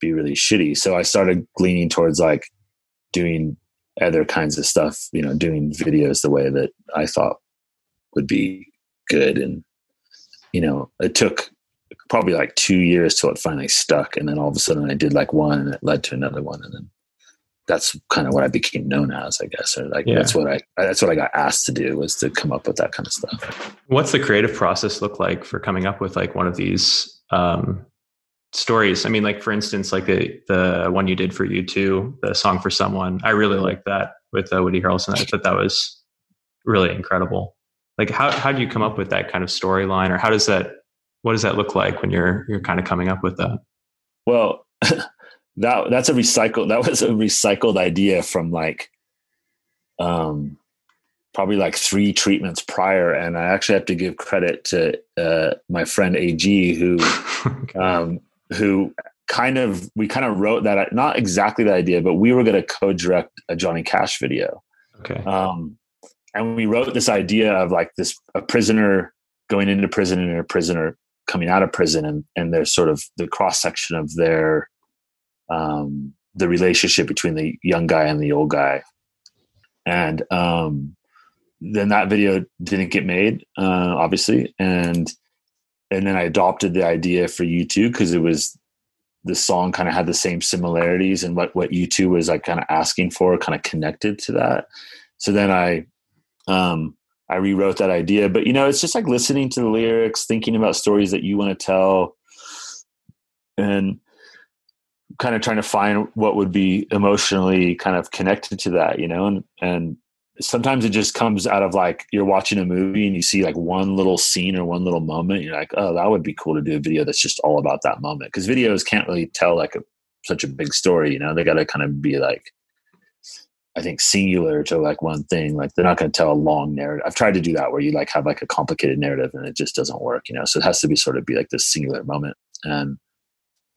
be really shitty. So I started leaning towards like doing other kinds of stuff, you know, doing videos the way that I thought would be good. And, you know, it took probably like two years till it finally stuck. And then all of a sudden I did like one and it led to another one. And then that's kind of what I became known as, I guess, or like, yeah. that's what I, that's what I got asked to do was to come up with that kind of stuff. What's the creative process look like for coming up with like one of these, um, stories. I mean, like for instance, like the the one you did for U2, the song for someone. I really like that with uh, Woody Harrelson. I thought that was really incredible. Like, how how do you come up with that kind of storyline, or how does that what does that look like when you're you're kind of coming up with that? Well, that that's a recycled that was a recycled idea from like um probably like three treatments prior and i actually have to give credit to uh, my friend ag who um, who kind of we kind of wrote that not exactly the idea, but we were going to co-direct a Johnny Cash video. Okay. Um, and we wrote this idea of like this a prisoner going into prison and a prisoner coming out of prison, and and there's sort of the cross section of their um, the relationship between the young guy and the old guy, and um, then that video didn't get made, uh, obviously, and and then I adopted the idea for U2 because it was the song kind of had the same similarities and what what U2 was like kind of asking for kind of connected to that. So then I um I rewrote that idea, but you know, it's just like listening to the lyrics, thinking about stories that you want to tell and kind of trying to find what would be emotionally kind of connected to that, you know, and and sometimes it just comes out of like you're watching a movie and you see like one little scene or one little moment you're like oh that would be cool to do a video that's just all about that moment. Because videos can't really tell like a, such a big story you know? They got to kind of be like i think singular to like one thing like they're not going to tell a long narrative i've tried to do that where you like have like a complicated narrative and it just doesn't work you know so it has to be sort of be like this singular moment and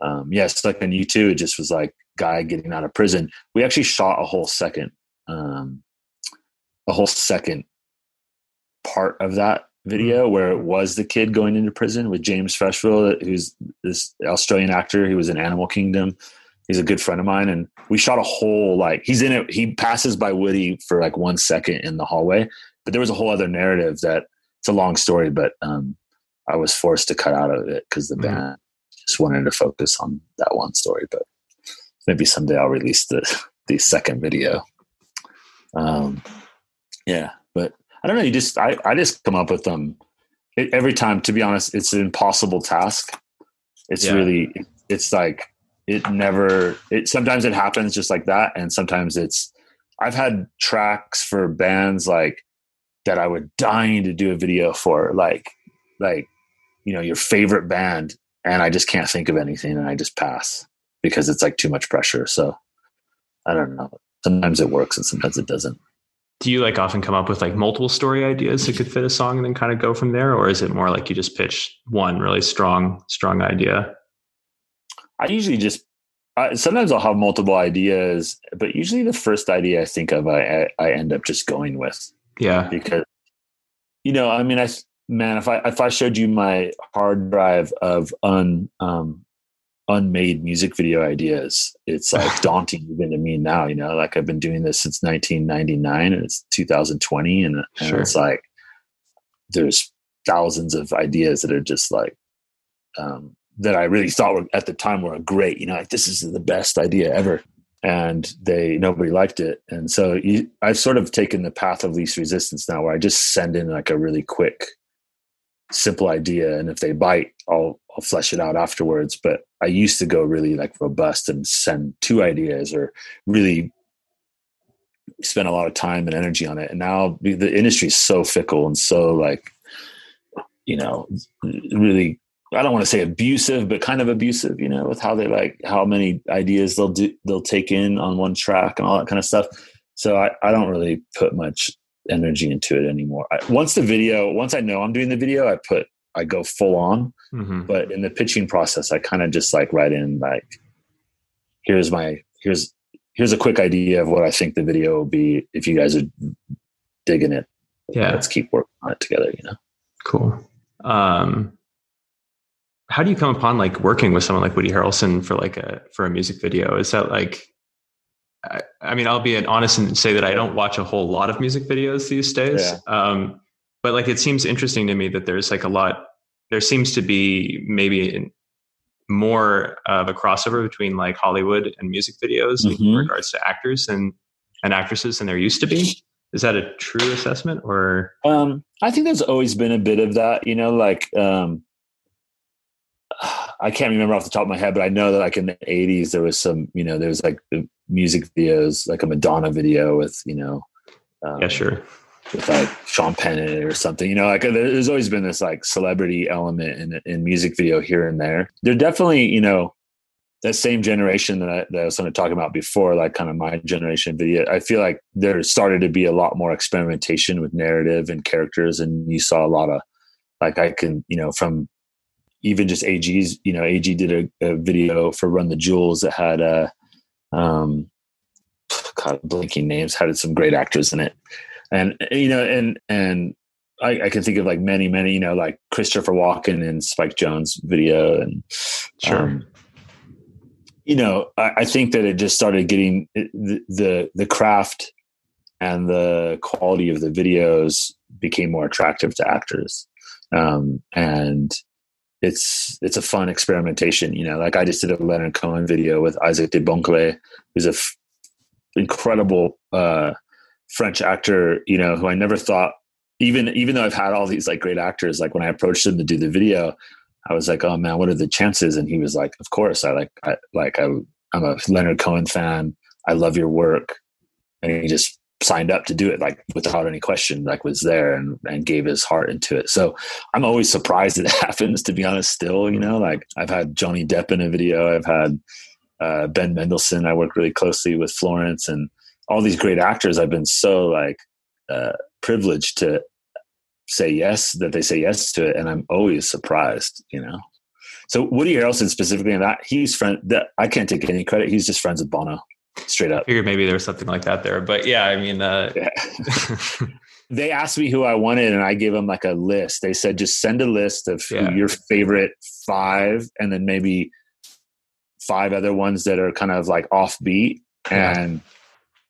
um yes yeah, like in U2 it just was like guy getting out of prison we actually shot a whole second um a whole second part of that video mm-hmm. where it was the kid going into prison with James Frecheville, who's this Australian actor. He was in Animal Kingdom. He's a good friend of mine, and we shot a whole like he's in it. He passes by Woody for like one second in the hallway, but there was a whole other narrative that it's a long story, but um, I was forced to cut out of it because the mm-hmm. band just wanted to focus on that one story. But maybe someday I'll release the the second video. Um, yeah, but I don't know. You just I I just come up with them it, every time. To be honest, it's an impossible task. It's yeah. really it's like it never. It sometimes it happens just like that, and sometimes it's. I've had tracks for bands like that I would dying to do a video for, like like you know your favorite band, and I just can't think of anything, and I just pass because it's like too much pressure. So I don't know. Sometimes it works, and sometimes it doesn't do you like often come up with like multiple story ideas that could fit a song and then kind of go from there or is it more like you just pitch one really strong strong idea i usually just uh, sometimes i'll have multiple ideas but usually the first idea i think of i i end up just going with. Yeah. Because you know i mean i man if i if i showed you my hard drive of un um unmade music video ideas it's like daunting even to me now you know? Like i've been doing this since 1999 and it's 2020 and, and sure. it's like there's thousands of ideas that are just like um, that i really thought were at the time were great you know like this is the best idea ever. And they nobody liked it. And so you, i've sort of taken the path of least resistance now where i just send in like a really quick simple idea. And if they bite i'll i'll flesh it out afterwards. But i used to go really like robust and send two ideas or really spend a lot of time and energy on it. And now the industry is so fickle and so like you know really i don't want to say abusive but kind of abusive you know with how they like how many ideas they'll do they'll take in on one track and all that kind of stuff so i, I don't really put much energy into it anymore. I, once the video, once I know I'm doing the video, I put I go full on. Mm-hmm. But in the pitching process, I kind of just like write in like, here's my here's here's a quick idea of what I think the video will be if you guys are digging it. Yeah, let's keep working on it together. You know, cool. Um, how do you come upon like working with someone like Woody Harrelson for like a for a music video? Is that like I, I, mean, I'll be honest and say that I don't watch a whole lot of music videos these days. Yeah. Um, but like it seems interesting to me that there's like a lot there seems to be maybe more of a crossover between like hollywood and music videos mm-hmm. in regards to actors and and actresses than there used to be is that a true assessment or um i think there's always been a bit of that you know like um I can't remember off the top of my head, but I know that like in the '80s there was some, you know, there was like the music videos, like a Madonna video with, you know, um, yeah, sure, with like Sean Penn in it or something. You know, like there's always been this like celebrity element in in music video here and there. They're definitely, you know, that same generation that I, that I was kind of talking about before, like kind of my generation video. I feel like there started to be a lot more experimentation with narrative and characters, and you saw a lot of like I can, you know, from even just AG's, you know, AG did a, a video for Run the Jewels that had a um, God, blinking names had some great actors in it, and you know, and and I, I, can think of like many, many, you know, like Christopher Walken in Spike Jonze video, and sure. Um, you know, I, I, think that it just started getting the, the the craft and the quality of the videos became more attractive to actors, um, and it's it's a fun experimentation. You know, like I just did a Leonard Cohen video with Isaach De Bankolé, who's a f- incredible uh, French actor. You know, who I never thought even even though I've had all these like great actors, like when I approached him to do the video, I was like, oh man, what are the chances? And he was like, of course, I like I like I, I'm a Leonard Cohen fan. I love your work, and he just signed up to do it like without any question like was there and, and gave his heart into it. So i'm always surprised it happens to be honest still you know like i've had johnny depp in a video i've had uh, ben mendelsohn i work really closely with florence and all these great actors i've been so like uh, privileged to say yes that they say yes to it and i'm always surprised you know. So woody harrelson specifically in that he's friend that i can't take any credit he's just friends with bono straight up. I figured maybe there was something like that there, but yeah, I mean, uh, yeah. they asked me who I wanted, and I gave them like a list. They said just send a list of yeah. your favorite five, and then maybe five other ones that are kind of like offbeat. Yeah. And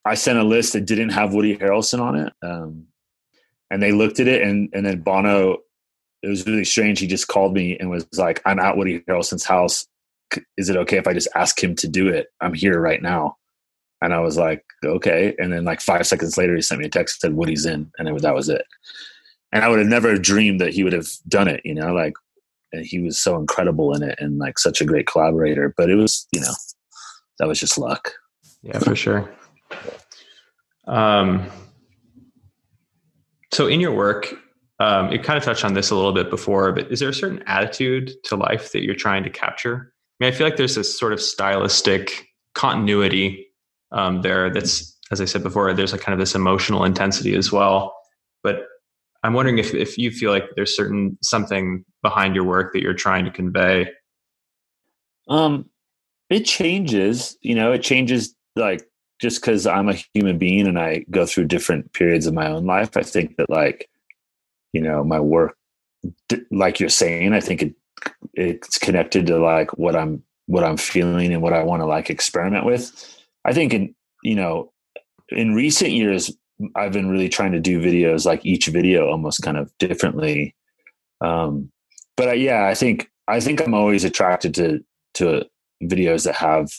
I sent a list that didn't have Woody Harrelson on it, um, and they looked at it, and and then Bono. It was really strange. He just called me and was like, "I'm at Woody Harrelson's house. Is it okay if I just ask him to do it? I'm here right now." And I was like, okay. And then like five seconds later, he sent me a text said Woody's in, and it, that was it. And I would have never dreamed that he would have done it. You know, like he was so incredible in it and like such a great collaborator. But it was, you know, that was just luck. Yeah, for sure. Um, so in your work, um, you kind of touched on this a little bit before, but is there a certain attitude to life that you're trying to capture? I mean, I feel like there's this sort of stylistic continuity um, there that's as i said before there's a kind of this emotional intensity as well. But i'm wondering if, if you feel like there's certain something behind your work that you're trying to convey. Um it changes you know it changes like just because i'm a human being and i go through different periods of my own life i think that like you know my work like you're saying i think it it's connected to like what i'm what i'm feeling and what i want to like experiment with I think in you know in recent years I've been really trying to do videos like each video almost kind of differently. Um, but I, yeah, I think I think I'm always attracted to to videos that have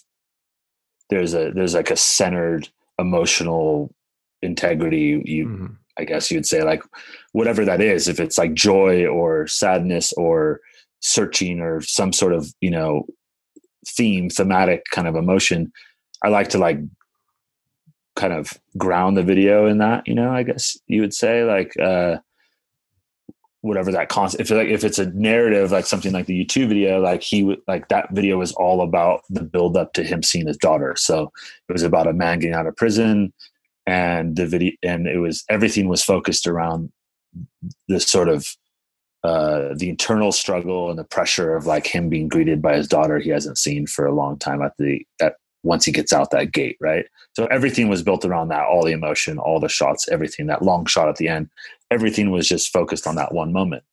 there's a there's like a centered emotional integrity. You mm-hmm. I guess you'd say like whatever that is, if it's like joy or sadness or searching or some sort of you know theme thematic kind of emotion I like to like kind of ground the video in that, you know, I guess you would say like, uh, whatever that concept, if like, if it's a narrative, like something like the U2 video, like he would, like that video was all about the build up to him seeing his daughter. So it was about a man getting out of prison and the video, and it was, everything was focused around this sort of, uh, the internal struggle and the pressure of like him being greeted by his daughter he hasn't seen for a long time at the at once he gets out that gate, right? So everything was built around that, all the emotion, all the shots, everything, that long shot at the end, everything was just focused on that one moment.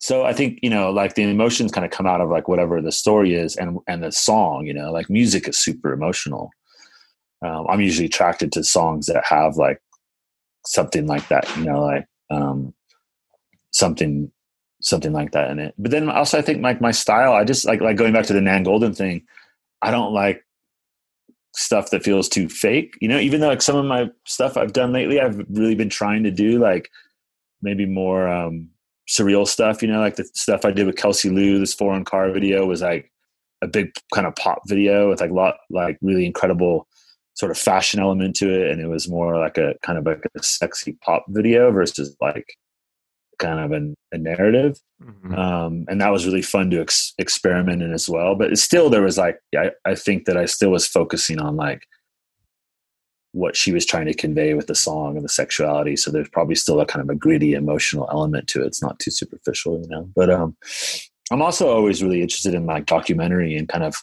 So I think, you know, like the emotions kind of come out of like whatever the story is and and the song, you know, like music is super emotional. Um, I'm usually attracted to songs that have like something like that, you know, like um something something like that in it. But then also I think like my style, I just like like going back to the Nan Goldin thing. I don't like stuff that feels too fake. You know, even though like some of my stuff I've done lately, I've really been trying to do like maybe more um surreal stuff. You know, like the stuff I did with Kelsey Lu, this foreign car video was like a big kind of pop video with like a lot like really incredible sort of fashion element to it and it was more like a kind of like a sexy pop video versus like kind of a, a narrative. Mm-hmm. um, and that was really fun to ex- experiment in as well. But still there was like I, I think that i still was focusing on like what she was trying to convey with the song and the sexuality. So there's probably still a kind of a gritty emotional element to it. It's not too superficial you know? But um i'm also always really interested in like documentary and kind of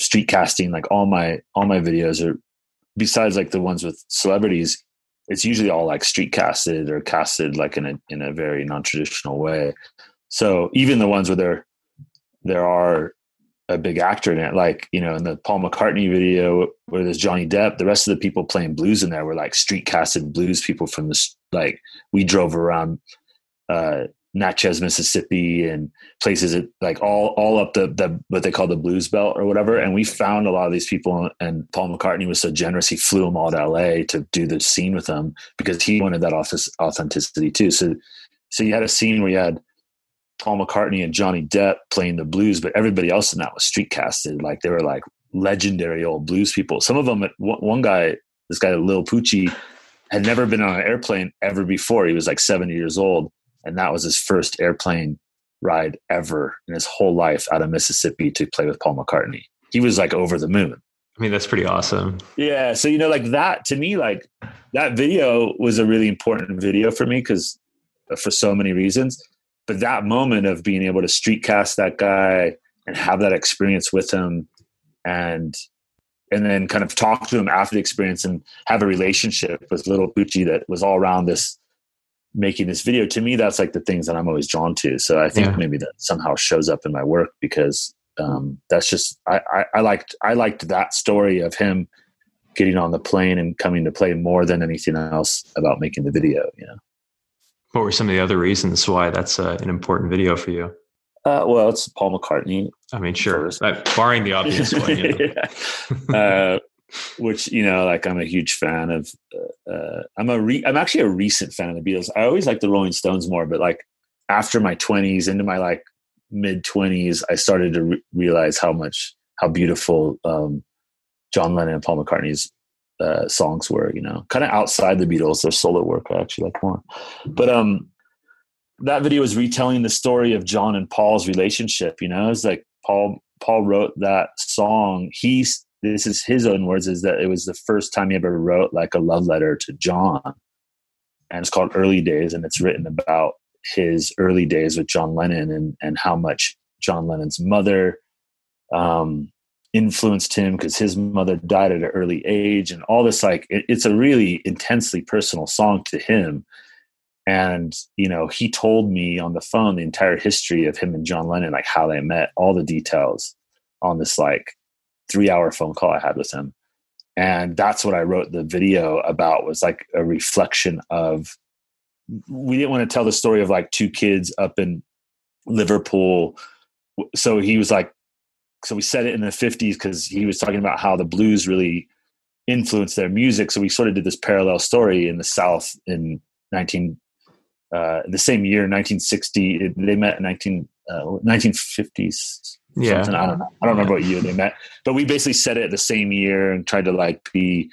street casting. Like all my all my videos are besides like the ones with celebrities it's usually all like street casted or casted like in a in a very non-traditional way. So even the ones where there there are a big actor in it like you know in the paul mccartney video where there's johnny depp the rest of the people playing blues in there were like street casted blues people from this like we drove around uh Natchez, Mississippi, and places like all all up the, the what they call the Blues Belt or whatever. And we found a lot of these people, and Paul McCartney was so generous he flew them all to L.A. to do the scene with them because he wanted that office authenticity too. So, so you had a scene where you had Paul McCartney and Johnny Depp playing the blues, but everybody else in that was street casted. Like they were like legendary old blues people. Some of them, uh, one guy, this guy Lil Poochie, had never been on an airplane ever before. He was like 70 years old and that was his first airplane ride ever in his whole life out of Mississippi to play with Paul McCartney. He was like over the moon. I mean, that's pretty awesome. Yeah. So, you know, like that to me, like that video was a really important video for me because uh, for so many reasons. But that moment of being able to street cast that guy and have that experience with him and and then kind of talk to him after the experience and have a relationship with little Poochie that was all around this making this video to me that's like the things that i'm always drawn to so i think yeah. maybe that somehow shows up in my work because um, that's just I, I, I liked i liked that story of him getting on the plane and coming to play more than anything else about making the video you know what were some of the other reasons why that's uh, an important video for you uh, well it's paul mccartney i mean sure barring the obvious one you know? yeah. uh, which you know like i'm a huge fan of uh, uh, i'm a re- i'm actually a recent fan of the beatles. I always like the rolling stones more but like after my 20s into my like mid 20s i started to re- realize how much how beautiful um, john lennon and paul mccartney's uh, songs were you know? Kind of outside the beatles their solo work i actually like more. But um that video is retelling the story of john and paul's relationship you know? It's like paul paul wrote that song. He's this is his own words is that it was the first time he ever wrote like a love letter to John. And it's called Early Days, and it's written about his early days with John Lennon and, and how much John Lennon's mother um, influenced him because his mother died at an early age, and all this like it, it's a really intensely personal song to him. And you know, he told me on the phone the entire history of him and John Lennon, like how they met, all the details on this like three hour phone call I had with him. And that's what I wrote the video about was like a reflection of we didn't want to tell the story of like two kids up in Liverpool. So he was like, so we said it in the 50s because he was talking about how the blues really influenced their music. So we sort of did this parallel story in the South in 19, uh, the same year, 1960. They met in 19, uh, 1950s, yeah. Something. I don't know. I don't remember what year they met, but we basically set it the same year and tried to like be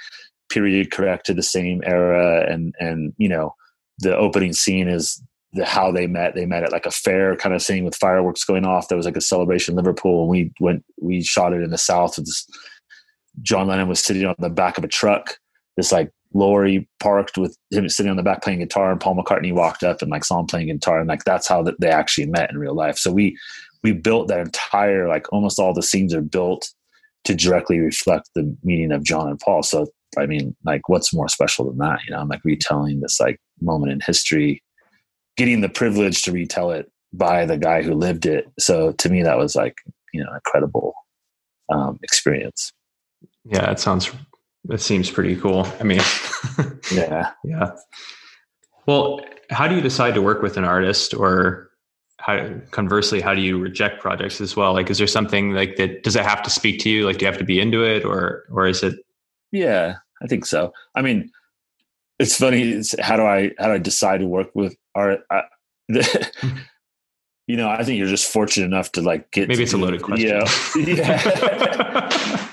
period correct to the same era. And, and, you know, the opening scene is the, how they met. They met at like a fair kind of scene with fireworks going off. There was like a celebration in Liverpool and we went, we shot it in the South. This, John Lennon was sitting on the back of a truck, this like lorry parked with him sitting on the back playing guitar and Paul McCartney walked up and like saw him playing guitar and like that's how that they actually met in real life. So we we built that entire like almost all the scenes are built to directly reflect the meaning of John and Paul. So I mean, like, what's more special than that? You know, I'm like retelling this like moment in history, getting the privilege to retell it by the guy who lived it. So to me, that was like you know, incredible um, experience. Yeah, it sounds. It seems pretty cool. I mean, yeah, yeah. Well, how do you decide to work with an artist or how conversely how do you reject projects as well? Like is there something like that does it have to speak to you? Like do you have to be into it or or is it? Yeah i think so. I mean it's funny it's how do i how do i decide to work with uh, art I, the, you know i think you're just fortunate enough to like get maybe it's a loaded question. yeah.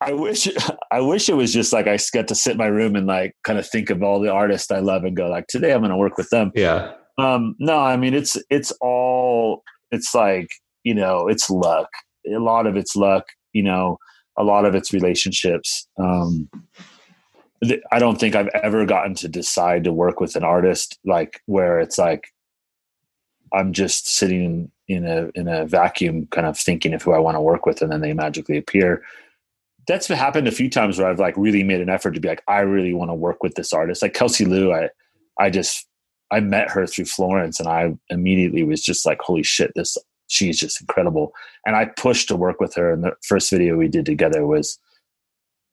I wish I wish it was just like I get to sit in my room and like kind of think of all the artists I love and go like today I'm going to work with them. Yeah. Um, no, I mean it's it's all it's like you know it's luck. A lot of it's luck. You know, a lot of it's relationships. Um, I don't think I've ever gotten to decide to work with an artist like where it's like I'm just sitting in a in a vacuum, kind of thinking of who I want to work with, and then they magically appear that's happened a few times where I've like really made an effort to be like, I really want to work with this artist. Like Kelsey Lu, I I just I met her through Florence and I immediately was just like, holy shit, this she's just incredible. And I pushed to work with her. And the first video we did together was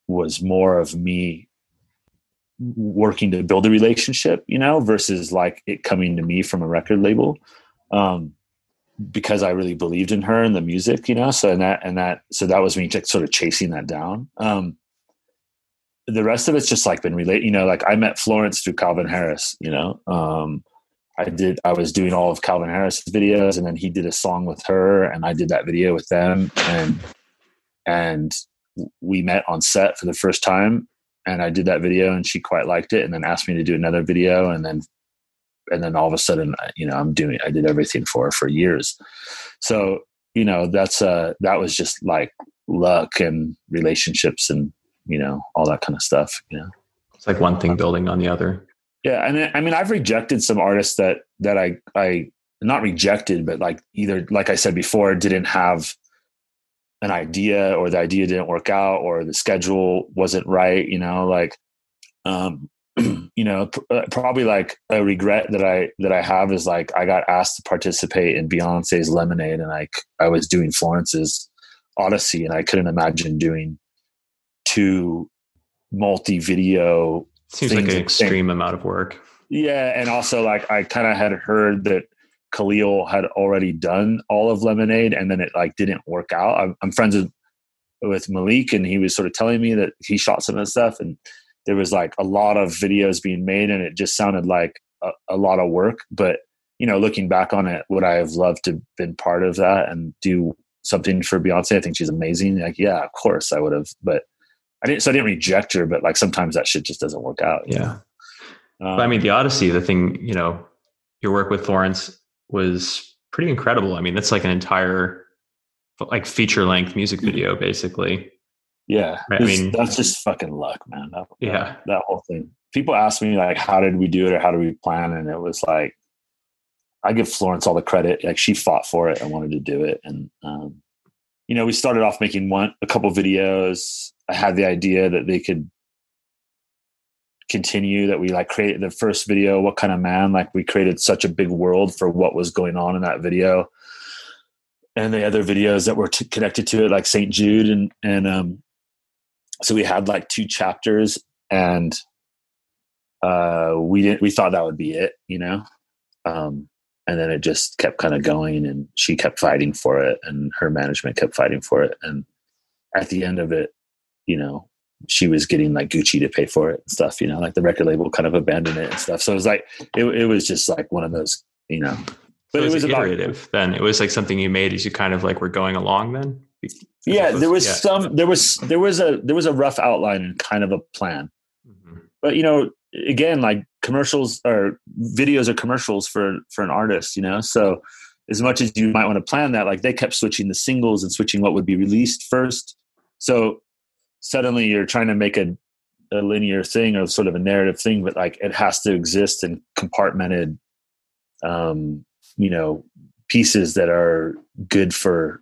was more of me working to build a relationship, you know, versus like it coming to me from a record label. Um, because I really believed in her and the music, you know. So and that and that so that was me just sort of chasing that down. Um, the rest of it's just like been relate. You know, like I met Florence through Calvin Harris. You know, um, I did. I was doing all of Calvin Harris's videos, and then he did a song with her, and I did that video with them, and and we met on set for the first time, and I did that video, and she quite liked it, and then asked me to do another video, and then and then all of a sudden, you know, I'm doing. I did everything for her for years, so you know that's uh that was just like luck and relationships and you know, all that kind of stuff. You know, it's like one thing building on the other. Yeah, and I mean, I've rejected some artists that that I I not rejected, but like either like I said before, didn't have an idea or the idea didn't work out or the schedule wasn't right. You know, like um, you know, pr- uh, probably like a regret that I that I have is like I got asked to participate in Beyonce's Lemonade, and like I was doing Florence's Odyssey, and I couldn't imagine doing to multi-video seems like an extreme amount of work. Yeah and also like i kind of had heard that kahlil had already done all of lemonade and then it like didn't work out. I'm, I'm friends with, with malik and he was sort of telling me that he shot some of the stuff and there was like a lot of videos being made and it just sounded like a, a lot of work. But you know looking back on it would i have loved to been part of that and do something for beyonce? I think she's amazing. Like yeah of course i would have but I didn't, so I didn't reject her, but like sometimes that shit just doesn't work out. Yeah. Um, but I mean, the Odyssey, the thing, you know, your work with Florence was pretty incredible. I mean, that's like an entire like feature length music video, basically. Yeah. Right? I mean, that's just fucking luck, man. That, yeah. That, that whole thing. People ask me like, how did we do it or how did we plan? And it was like, I give Florence all the credit. Like she fought for it and wanted to do it. And, um, you know, we started off making one, a couple videos. I had the idea that they could continue that we like created the first video what kind of man? Like we created such a big world for what was going on in that video. And the other videos that were t- connected to it like st jude and and um so we had like two chapters and uh we didn't we thought that would be it you know? Um and then it just kept kind of going and she kept fighting for it and her management kept fighting for it and at the end of it you know, she was getting like Gucci to pay for it and stuff, you know, like the record label kind of abandoned it and stuff. So it was like, it, it was just like one of those, you know, but so it was, iterative about, then it was like something you made as you kind of like were going along then. Yeah, there was yeah. some, there was, there was a, there was a rough outline and kind of a plan, mm-hmm. but you know, again, like commercials or videos or commercials for, for an artist, you know? So as much as you might want to plan that, like they kept switching the singles and switching what would be released first. So suddenly you're trying to make a, a linear thing or sort of a narrative thing, but like it has to exist in compartmented, um, you know, pieces that are good for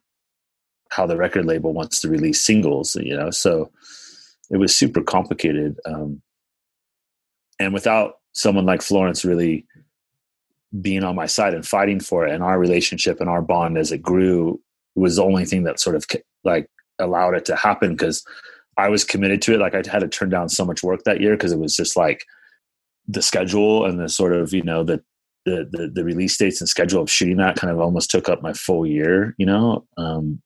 how the record label wants to release singles, you know. So it was super complicated. Um, and without someone like Florence really being on my side and fighting for it, and our relationship and our bond as it grew was the only thing that sort of like allowed it to happen because I was committed to it. Like I had to turn down so much work that year because it was just like the schedule and the sort of you know the, the the the, release dates and schedule of shooting that kind of almost took up my full year you know um,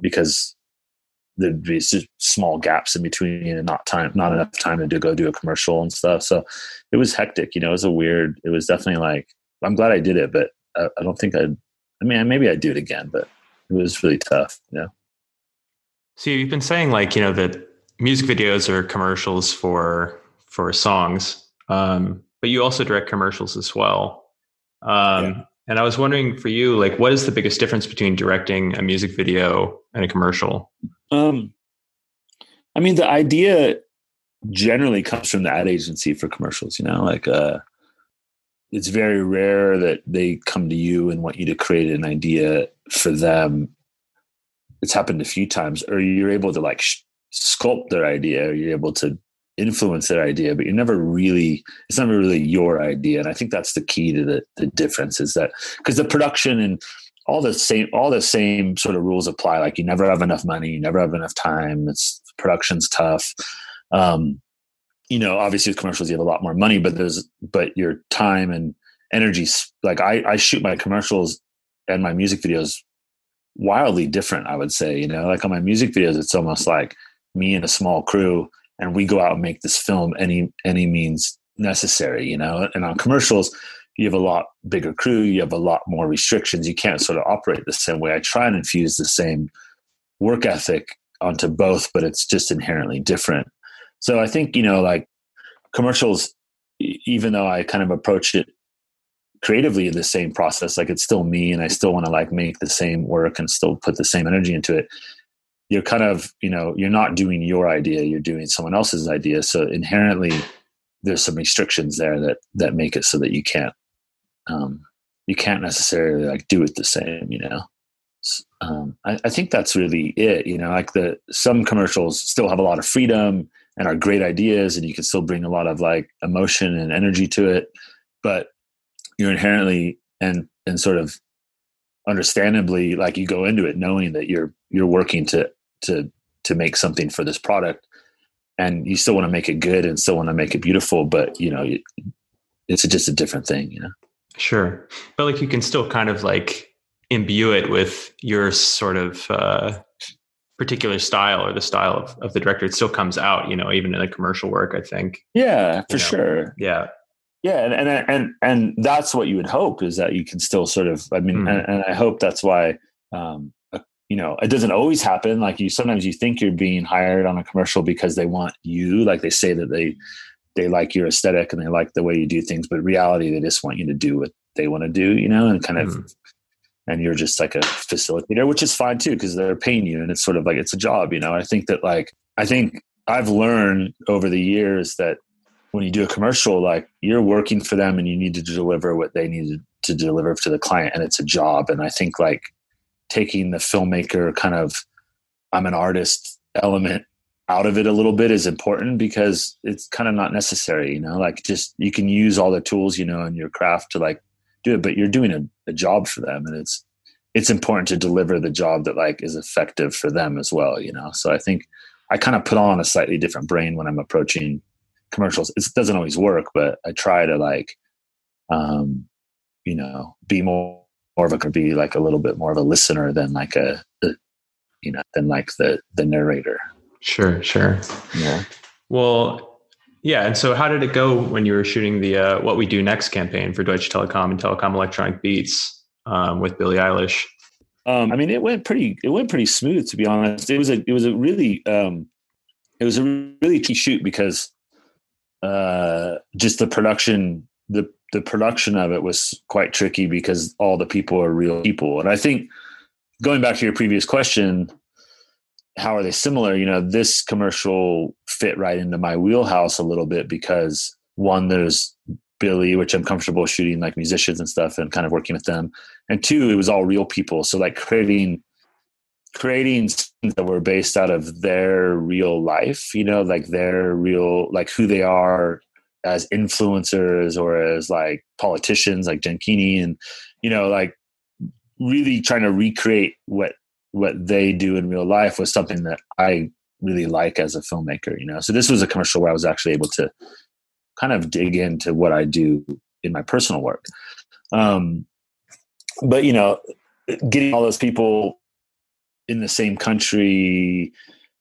because there'd be small gaps in between and not time not enough time to go do a commercial and stuff. So it was hectic you know it was a weird it was definitely like i'm glad i did it but i, I don't think i'd i mean maybe i'd do it again but it was really tough you know? So you've been saying like you know that music videos are commercials for for songs um, but you also direct commercials as well. Um, yeah. and i was wondering for you like what is the biggest difference between directing a music video and a commercial um, I mean, the idea generally comes from the ad agency for commercials. You know, like uh, it's very rare that they come to you and want you to create an idea for them. It's happened a few times, or you're able to like sh- sculpt their idea, or you're able to influence their idea, but you're never really it's never really your idea. And I think that's the key to the the difference is that because the production and all the same all the same sort of rules apply. Like you never have enough money you never have enough time it's production's tough. Um, you know obviously with commercials you have a lot more money but there's but your time and energy like i i shoot my commercials and my music videos wildly different i would say you know? Like on my music videos it's almost like me and a small crew and we go out and make this film any any means necessary you know? And on commercials you have a lot bigger crew, you have a lot more restrictions. You can't sort of operate the same way. I try and infuse the same work ethic onto both, but it's just inherently different. So I think, you know, like commercials, even though I kind of approach it creatively in the same process, like it's still me and I still want to like make the same work and still put the same energy into it. You're kind of, you know, you're not doing your idea, you're doing someone else's idea. So inherently there's some restrictions there that that make it so that you can't um, you can't necessarily like do it the same, you know. Um, I, I, think that's really it. You know, like the some commercials still have a lot of freedom and are great ideas, and you can still bring a lot of like emotion and energy to it. But you're inherently and and sort of understandably like you go into it knowing that you're you're working to to to make something for this product and you still want to make it good and still want to make it beautiful but you know it's just a different thing you know Sure. But like you can still kind of like imbue it with your sort of uh, particular style or the style of, of the director. It still comes out, you know, even in the commercial work, I think. Yeah, for you know? sure. Yeah. Yeah, and, and and and that's what you would hope is that you can still sort of. I mean, mm-hmm. and, and, I hope that's why, um, uh, you know, it doesn't always happen. Like you, sometimes you think you're being hired on a commercial because they want you. Like they say that they they like your aesthetic and they like the way you do things, but reality they just want you to do what they want to do, you know, and kind of mm. and you're just like a facilitator, which is fine too, because they're paying you and it's sort of like it's a job, you know. I think that like I think I've learned over the years that when you do a commercial, like you're working for them and you need to deliver what they need to deliver to the client and it's a job. And I think like taking the filmmaker kind of I'm an artist element out of it a little bit is important because it's kind of not necessary, you know, like just you can use all the tools, you know, in your craft to like do it, but you're doing a, a job for them and it's it's important to deliver the job that like is effective for them as well, you know. So I think I kind of put on a slightly different brain when I'm approaching commercials. It doesn't always work, but I try to like um, you know, be more more of a be like a little bit more of a listener than like a, a you know, than like the the narrator. Sure, sure. Yeah. Well, yeah. And so, how did it go when you were shooting the uh, "What We Do Next" campaign for Deutsche Telekom and Telekom Electronic Beats um, with Billie Eilish? Um, I mean, it went pretty. It went pretty smooth, to be honest. It was a. It was a really. Um, it was a really key shoot because uh, just the production. The the production of it was quite tricky because all the people are real people, and I think going back to your previous question, how are they similar? You know, this commercial fit right into my wheelhouse a little bit because one, there's Billie, which I'm comfortable shooting like musicians and stuff and kind of working with them. And two, it was all real people. So like creating creating scenes that were based out of their real life, you know, like their real like who they are as influencers or as like politicians like Keeney and you know, like really trying to recreate what what they do in real life was something that I really like as a filmmaker, you know. So this was a commercial where I was actually able to kind of dig into what I do in my personal work. Um, but you know, getting all those people in the same country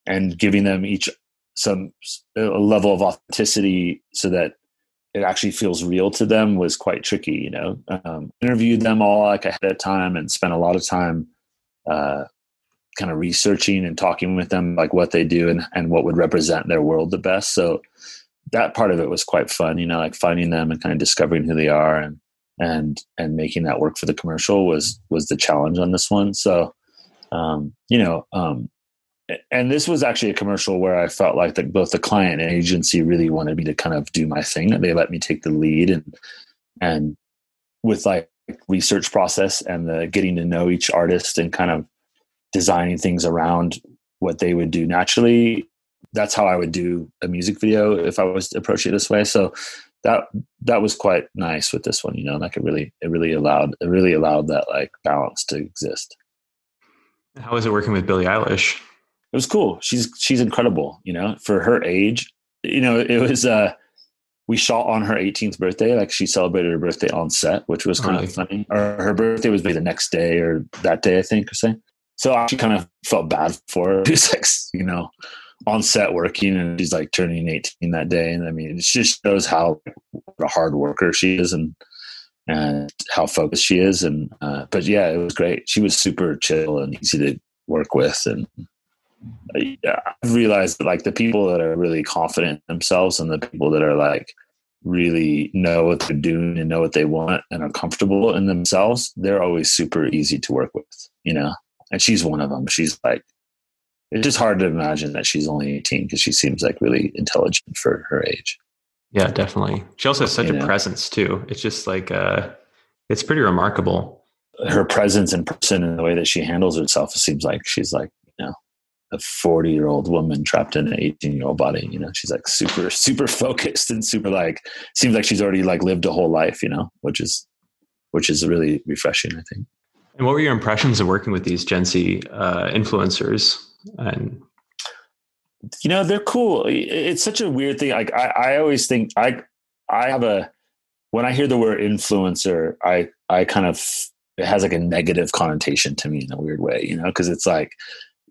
and giving them each some a level of authenticity so that it actually feels real to them was quite tricky you know um, interviewed them all like ahead of time and spent a lot of time uh, kind of researching and talking with them like what they do and, and what would represent their world the best so that part of it was quite fun you know like finding them and kind of discovering who they are and and and making that work for the commercial was was the challenge on this one so um, you know um, and this was actually a commercial where I felt like that both the client and agency really wanted me to kind of do my thing. They let me take the lead and and with like research process and the getting to know each artist and kind of designing things around what they would do naturally. That's how I would do a music video if I was to approach it this way. So that that was quite nice with this one, you know, like it really it really allowed it really allowed that like balance to exist. How was it working with Billie Eilish? it was cool. She's she's incredible, you know, for her age. You know, it was uh we shot on her 18th birthday, like she celebrated her birthday on set, which was kind of funny. Or her birthday was maybe the next day or that day, I think, or something. So I actually kind of felt bad for her. She was like, you know, on set working and she's like turning 18 that day. And I mean, it just shows how a hard worker she is and and how focused she is. And uh, but yeah, it was great. She was super chill and easy to work with and I've realized that like the people that are really confident in themselves and the people that are like really know what they're doing and know what they want and are comfortable in themselves, they're always super easy to work with, you know? And she's one of them. She's like, it's just hard to imagine that she's only 18 because she seems like really intelligent for her age. Yeah, definitely. She also has such you a know? presence too. It's just like, uh, it's pretty remarkable. Her presence in person and the way that she handles herself, it seems like she's like, you know, a 40 year old woman trapped in an 18 year old body you know she's like super super focused and super like seems like she's already like lived a whole life you know which is which is really refreshing i think and what were your impressions of working with these gen z uh, influencers? And you know they're cool. It's such a weird thing. Like I, I always think i i have a when i hear the word influencer i i kind of it has like a negative connotation to me in a weird way you know because it's like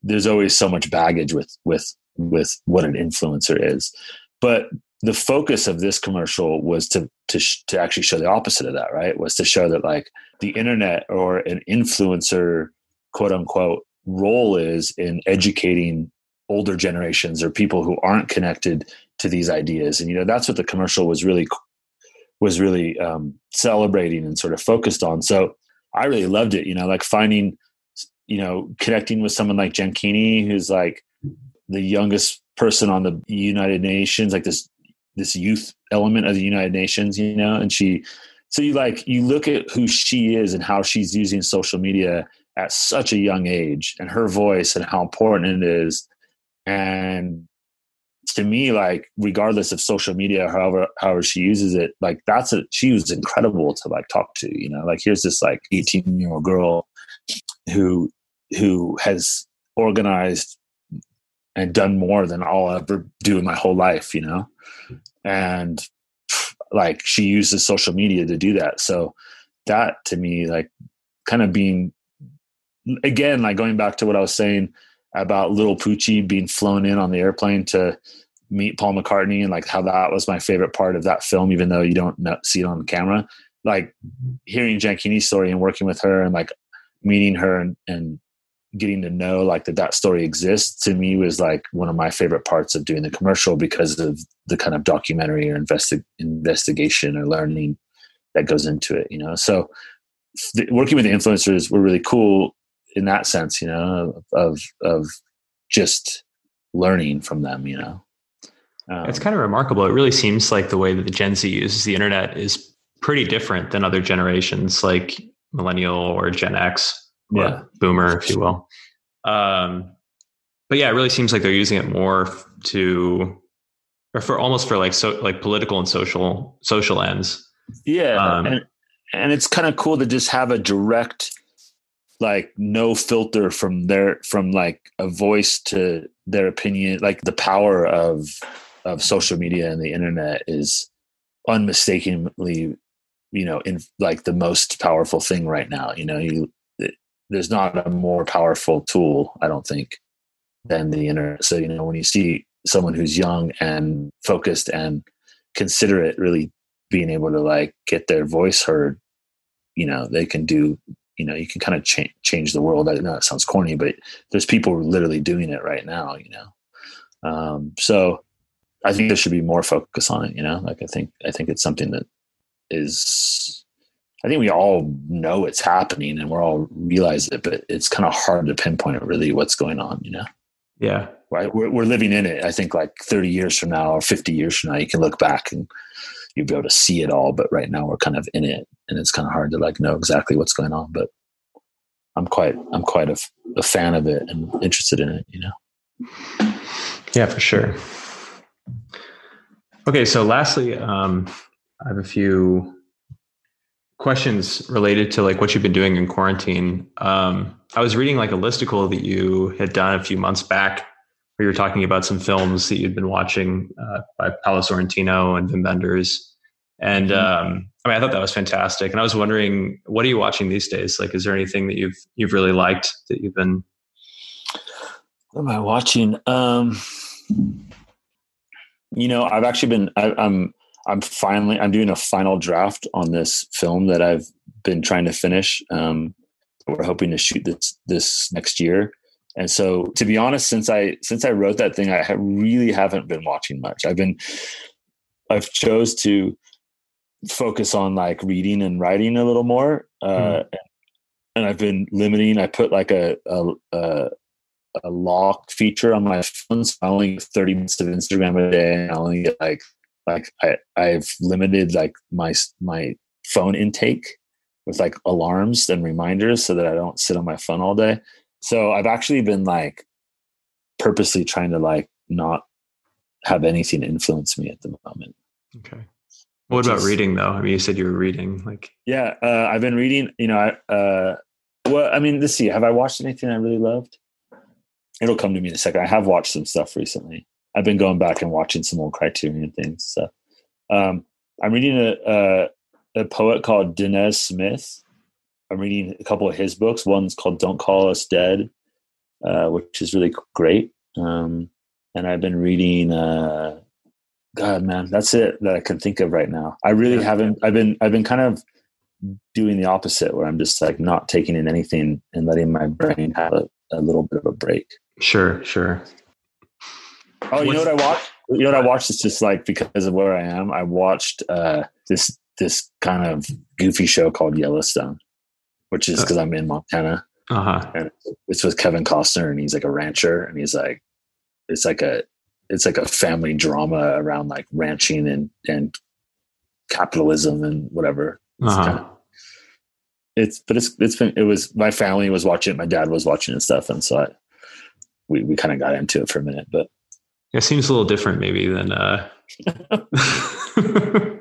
there's always so much baggage with with with what an influencer is. But the focus of this commercial was to to to actually show the opposite of that right? Was to show that like the internet or an influencer quote unquote role is in educating older generations or people who aren't connected to these ideas. And you know that's what the commercial was really was really um, celebrating and sort of focused on. So i really loved it you know like finding you know, connecting with someone like Keeney, who's like the youngest person on the United Nations, like this this youth element of the United Nations, you know, and she so you like you look at who she is and how she's using social media at such a young age and her voice and how important it is. And to me, like regardless of social media, however however she uses it, like that's a she was incredible to like talk to, you know, like here's this like 18 year old girl who who has organized and done more than I'll ever do in my whole life, you know? And like she uses social media to do that. So that to me, like kind of being again, like going back to what I was saying about little Poochie being flown in on the airplane to meet Paul McCartney and like how that was my favorite part of that film, even though you don't see it on camera. Like mm-hmm. hearing Jen Keeney's story and working with her and like meeting her and, and getting to know like that that story exists to me was like one of my favorite parts of doing the commercial because of the kind of documentary or investi- investigation or learning that goes into it you know? So working with the influencers were really cool in that sense you know of of just learning from them you know? Um, it's kind of remarkable. It really seems like the way that the gen z uses the internet is pretty different than other generations like millennial or gen x yeah. boomer, if you will. Um, but yeah, it really seems like they're using it more to, or for almost for like so like political and social social ends. Yeah, um, and and it's kind of cool to just have a direct, like no filter from their from like a voice to their opinion. Like the power of of social media and the internet is unmistakably, you know, in like the most powerful thing right now. You know, you there's not a more powerful tool, I don't think, than the internet. So you know, when you see someone who's young and focused and considerate, really being able to like get their voice heard, you know, they can do. You know, you can kind of change change the world. I know it sounds corny, but there's people literally doing it right now. You know, um, so I think there should be more focus on it. You know, like I think I think it's something that is. I think we all know it's happening and we're all realize it, but it's kind of hard to pinpoint really what's going on. You know. Yeah. Right. We're we're living in it. I think like 30 years from now or 50 years from now, you can look back and you'll be able to see it all. But right now, we're kind of in it, and it's kind of hard to like know exactly what's going on. But I'm quite I'm quite a, a fan of it and interested in it. You know. Yeah, for sure. Okay, so lastly, um, I have a few questions related to like what you've been doing in quarantine. Um, I was reading like a listicle that you had done a few months back, where you were talking about some films that you'd been watching uh, by Paolo Sorrentino and Wim Wenders. And mm-hmm. um, I mean, I thought that was fantastic. And I was wondering, what are you watching these days? Like, is there anything that you've you've really liked that you've been? What am I watching? Um, you know, I've actually been. I, I'm. I'm finally. I'm doing a final draft on this film that I've been trying to finish. Um, we're hoping to shoot this this next year. And so, to be honest, since I since I wrote that thing, I have really haven't been watching much. I've been. I've chose to focus on like reading and writing a little more, uh, mm. and I've been limiting. I put like a, a, a a lock feature on my phone. So I only get 30 minutes of Instagram a day. And I only get like, like I, I've limited like my, my phone intake with like alarms and reminders so that I don't sit on my phone all day. So I've actually been like purposely trying to like not have anything influence me at the moment. Okay. What about is, reading though? I mean, you said you were reading like, yeah, uh, I've been reading, you know, I, uh, well, I mean, let's see, have I watched anything I really loved? it'll come to me in a second. I have watched some stuff recently. I've been going back and watching some old Criterion things. So um, I'm reading a, a, a poet called Danez Smith. I'm reading a couple of his books. One's called "Don't Call Us Dead," uh, which is really great. Um, and I've been reading. Uh, God, man, that's it that I can think of right now. I really haven't. I've been. I've been kind of doing the opposite, where I'm just like not taking in anything and letting my brain have a, a little bit of a break. Sure, sure. Oh, you know what I watched? You know what I watched? It's just like because of where I am. I watched uh, this this kind of goofy show called Yellowstone, which is because uh, I'm in Montana. Uh-huh. And it's with Kevin Costner, and he's like a rancher, and he's like, it's like a it's like a family drama around like ranching and and capitalism and whatever. It's uh-huh. kind of, it's but it's it's been it was my family was watching it, my dad was watching and stuff, and so I, we we kind of got into it for a minute, but it seems a little different maybe than uh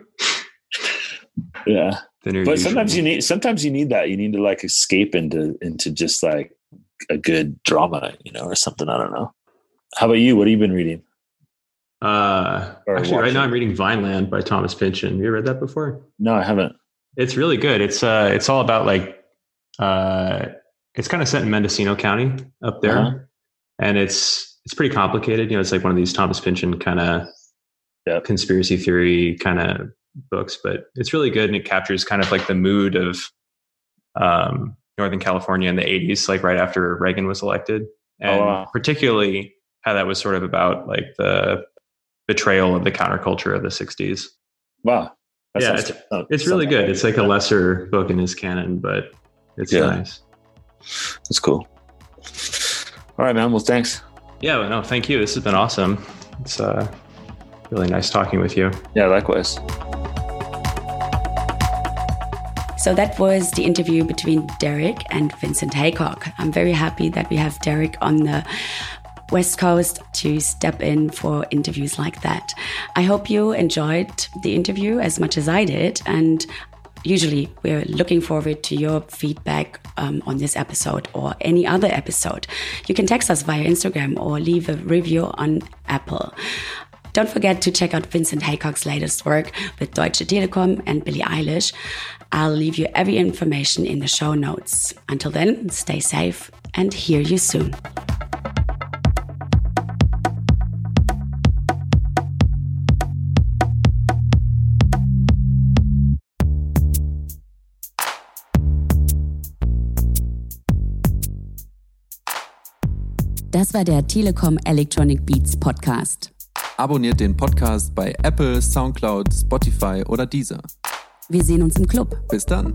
yeah. But sometimes you need sometimes you need that. You need to like escape into into just like a good drama, you know, or something. I don't know. How about you? What have you been reading? Uh, or actually, watching? right now I'm reading Vineland by Thomas Pynchon. Have you read that before? No, I haven't. It's really good. It's uh, it's all about like, uh, it's kind of set in Mendocino County up there. Uh-huh and it's it's pretty complicated. You know, it's like one of these Thomas Pynchon kind of conspiracy theory kind of books, but it's really good and it captures kind of like the mood of um, Northern California in the '80s, like right after Reagan was elected, oh, and oh, wow. particularly how that was sort of about like the betrayal of the counterculture of the '60s. Wow. That yeah, it's, it's really good. It's like a lesser book in his canon, but it's yeah. nice. That's cool. All right, man. Well, thanks. Yeah, no, thank you. This has been awesome. It's uh, really nice talking with you. Yeah, likewise. So that was the interview between Derek and Vincent Haycock. I'm very happy that we have Derek on the West Coast to step in for interviews like that. I hope you enjoyed the interview as much as I did, and usually we're looking forward to your feedback um, on this episode or any other episode. You can text us via Instagram or leave a review on Apple. Don't forget to check out Vincent Haycock's latest work with Deutsche Telekom and Billie Eilish. I'll leave you every information in the show notes. Until then, stay safe and hear you soon. Das war der Telekom Electronic Beats Podcast. Abonniert den Podcast bei Apple, Soundcloud, Spotify oder Deezer. Wir sehen uns im Club. Bis dann.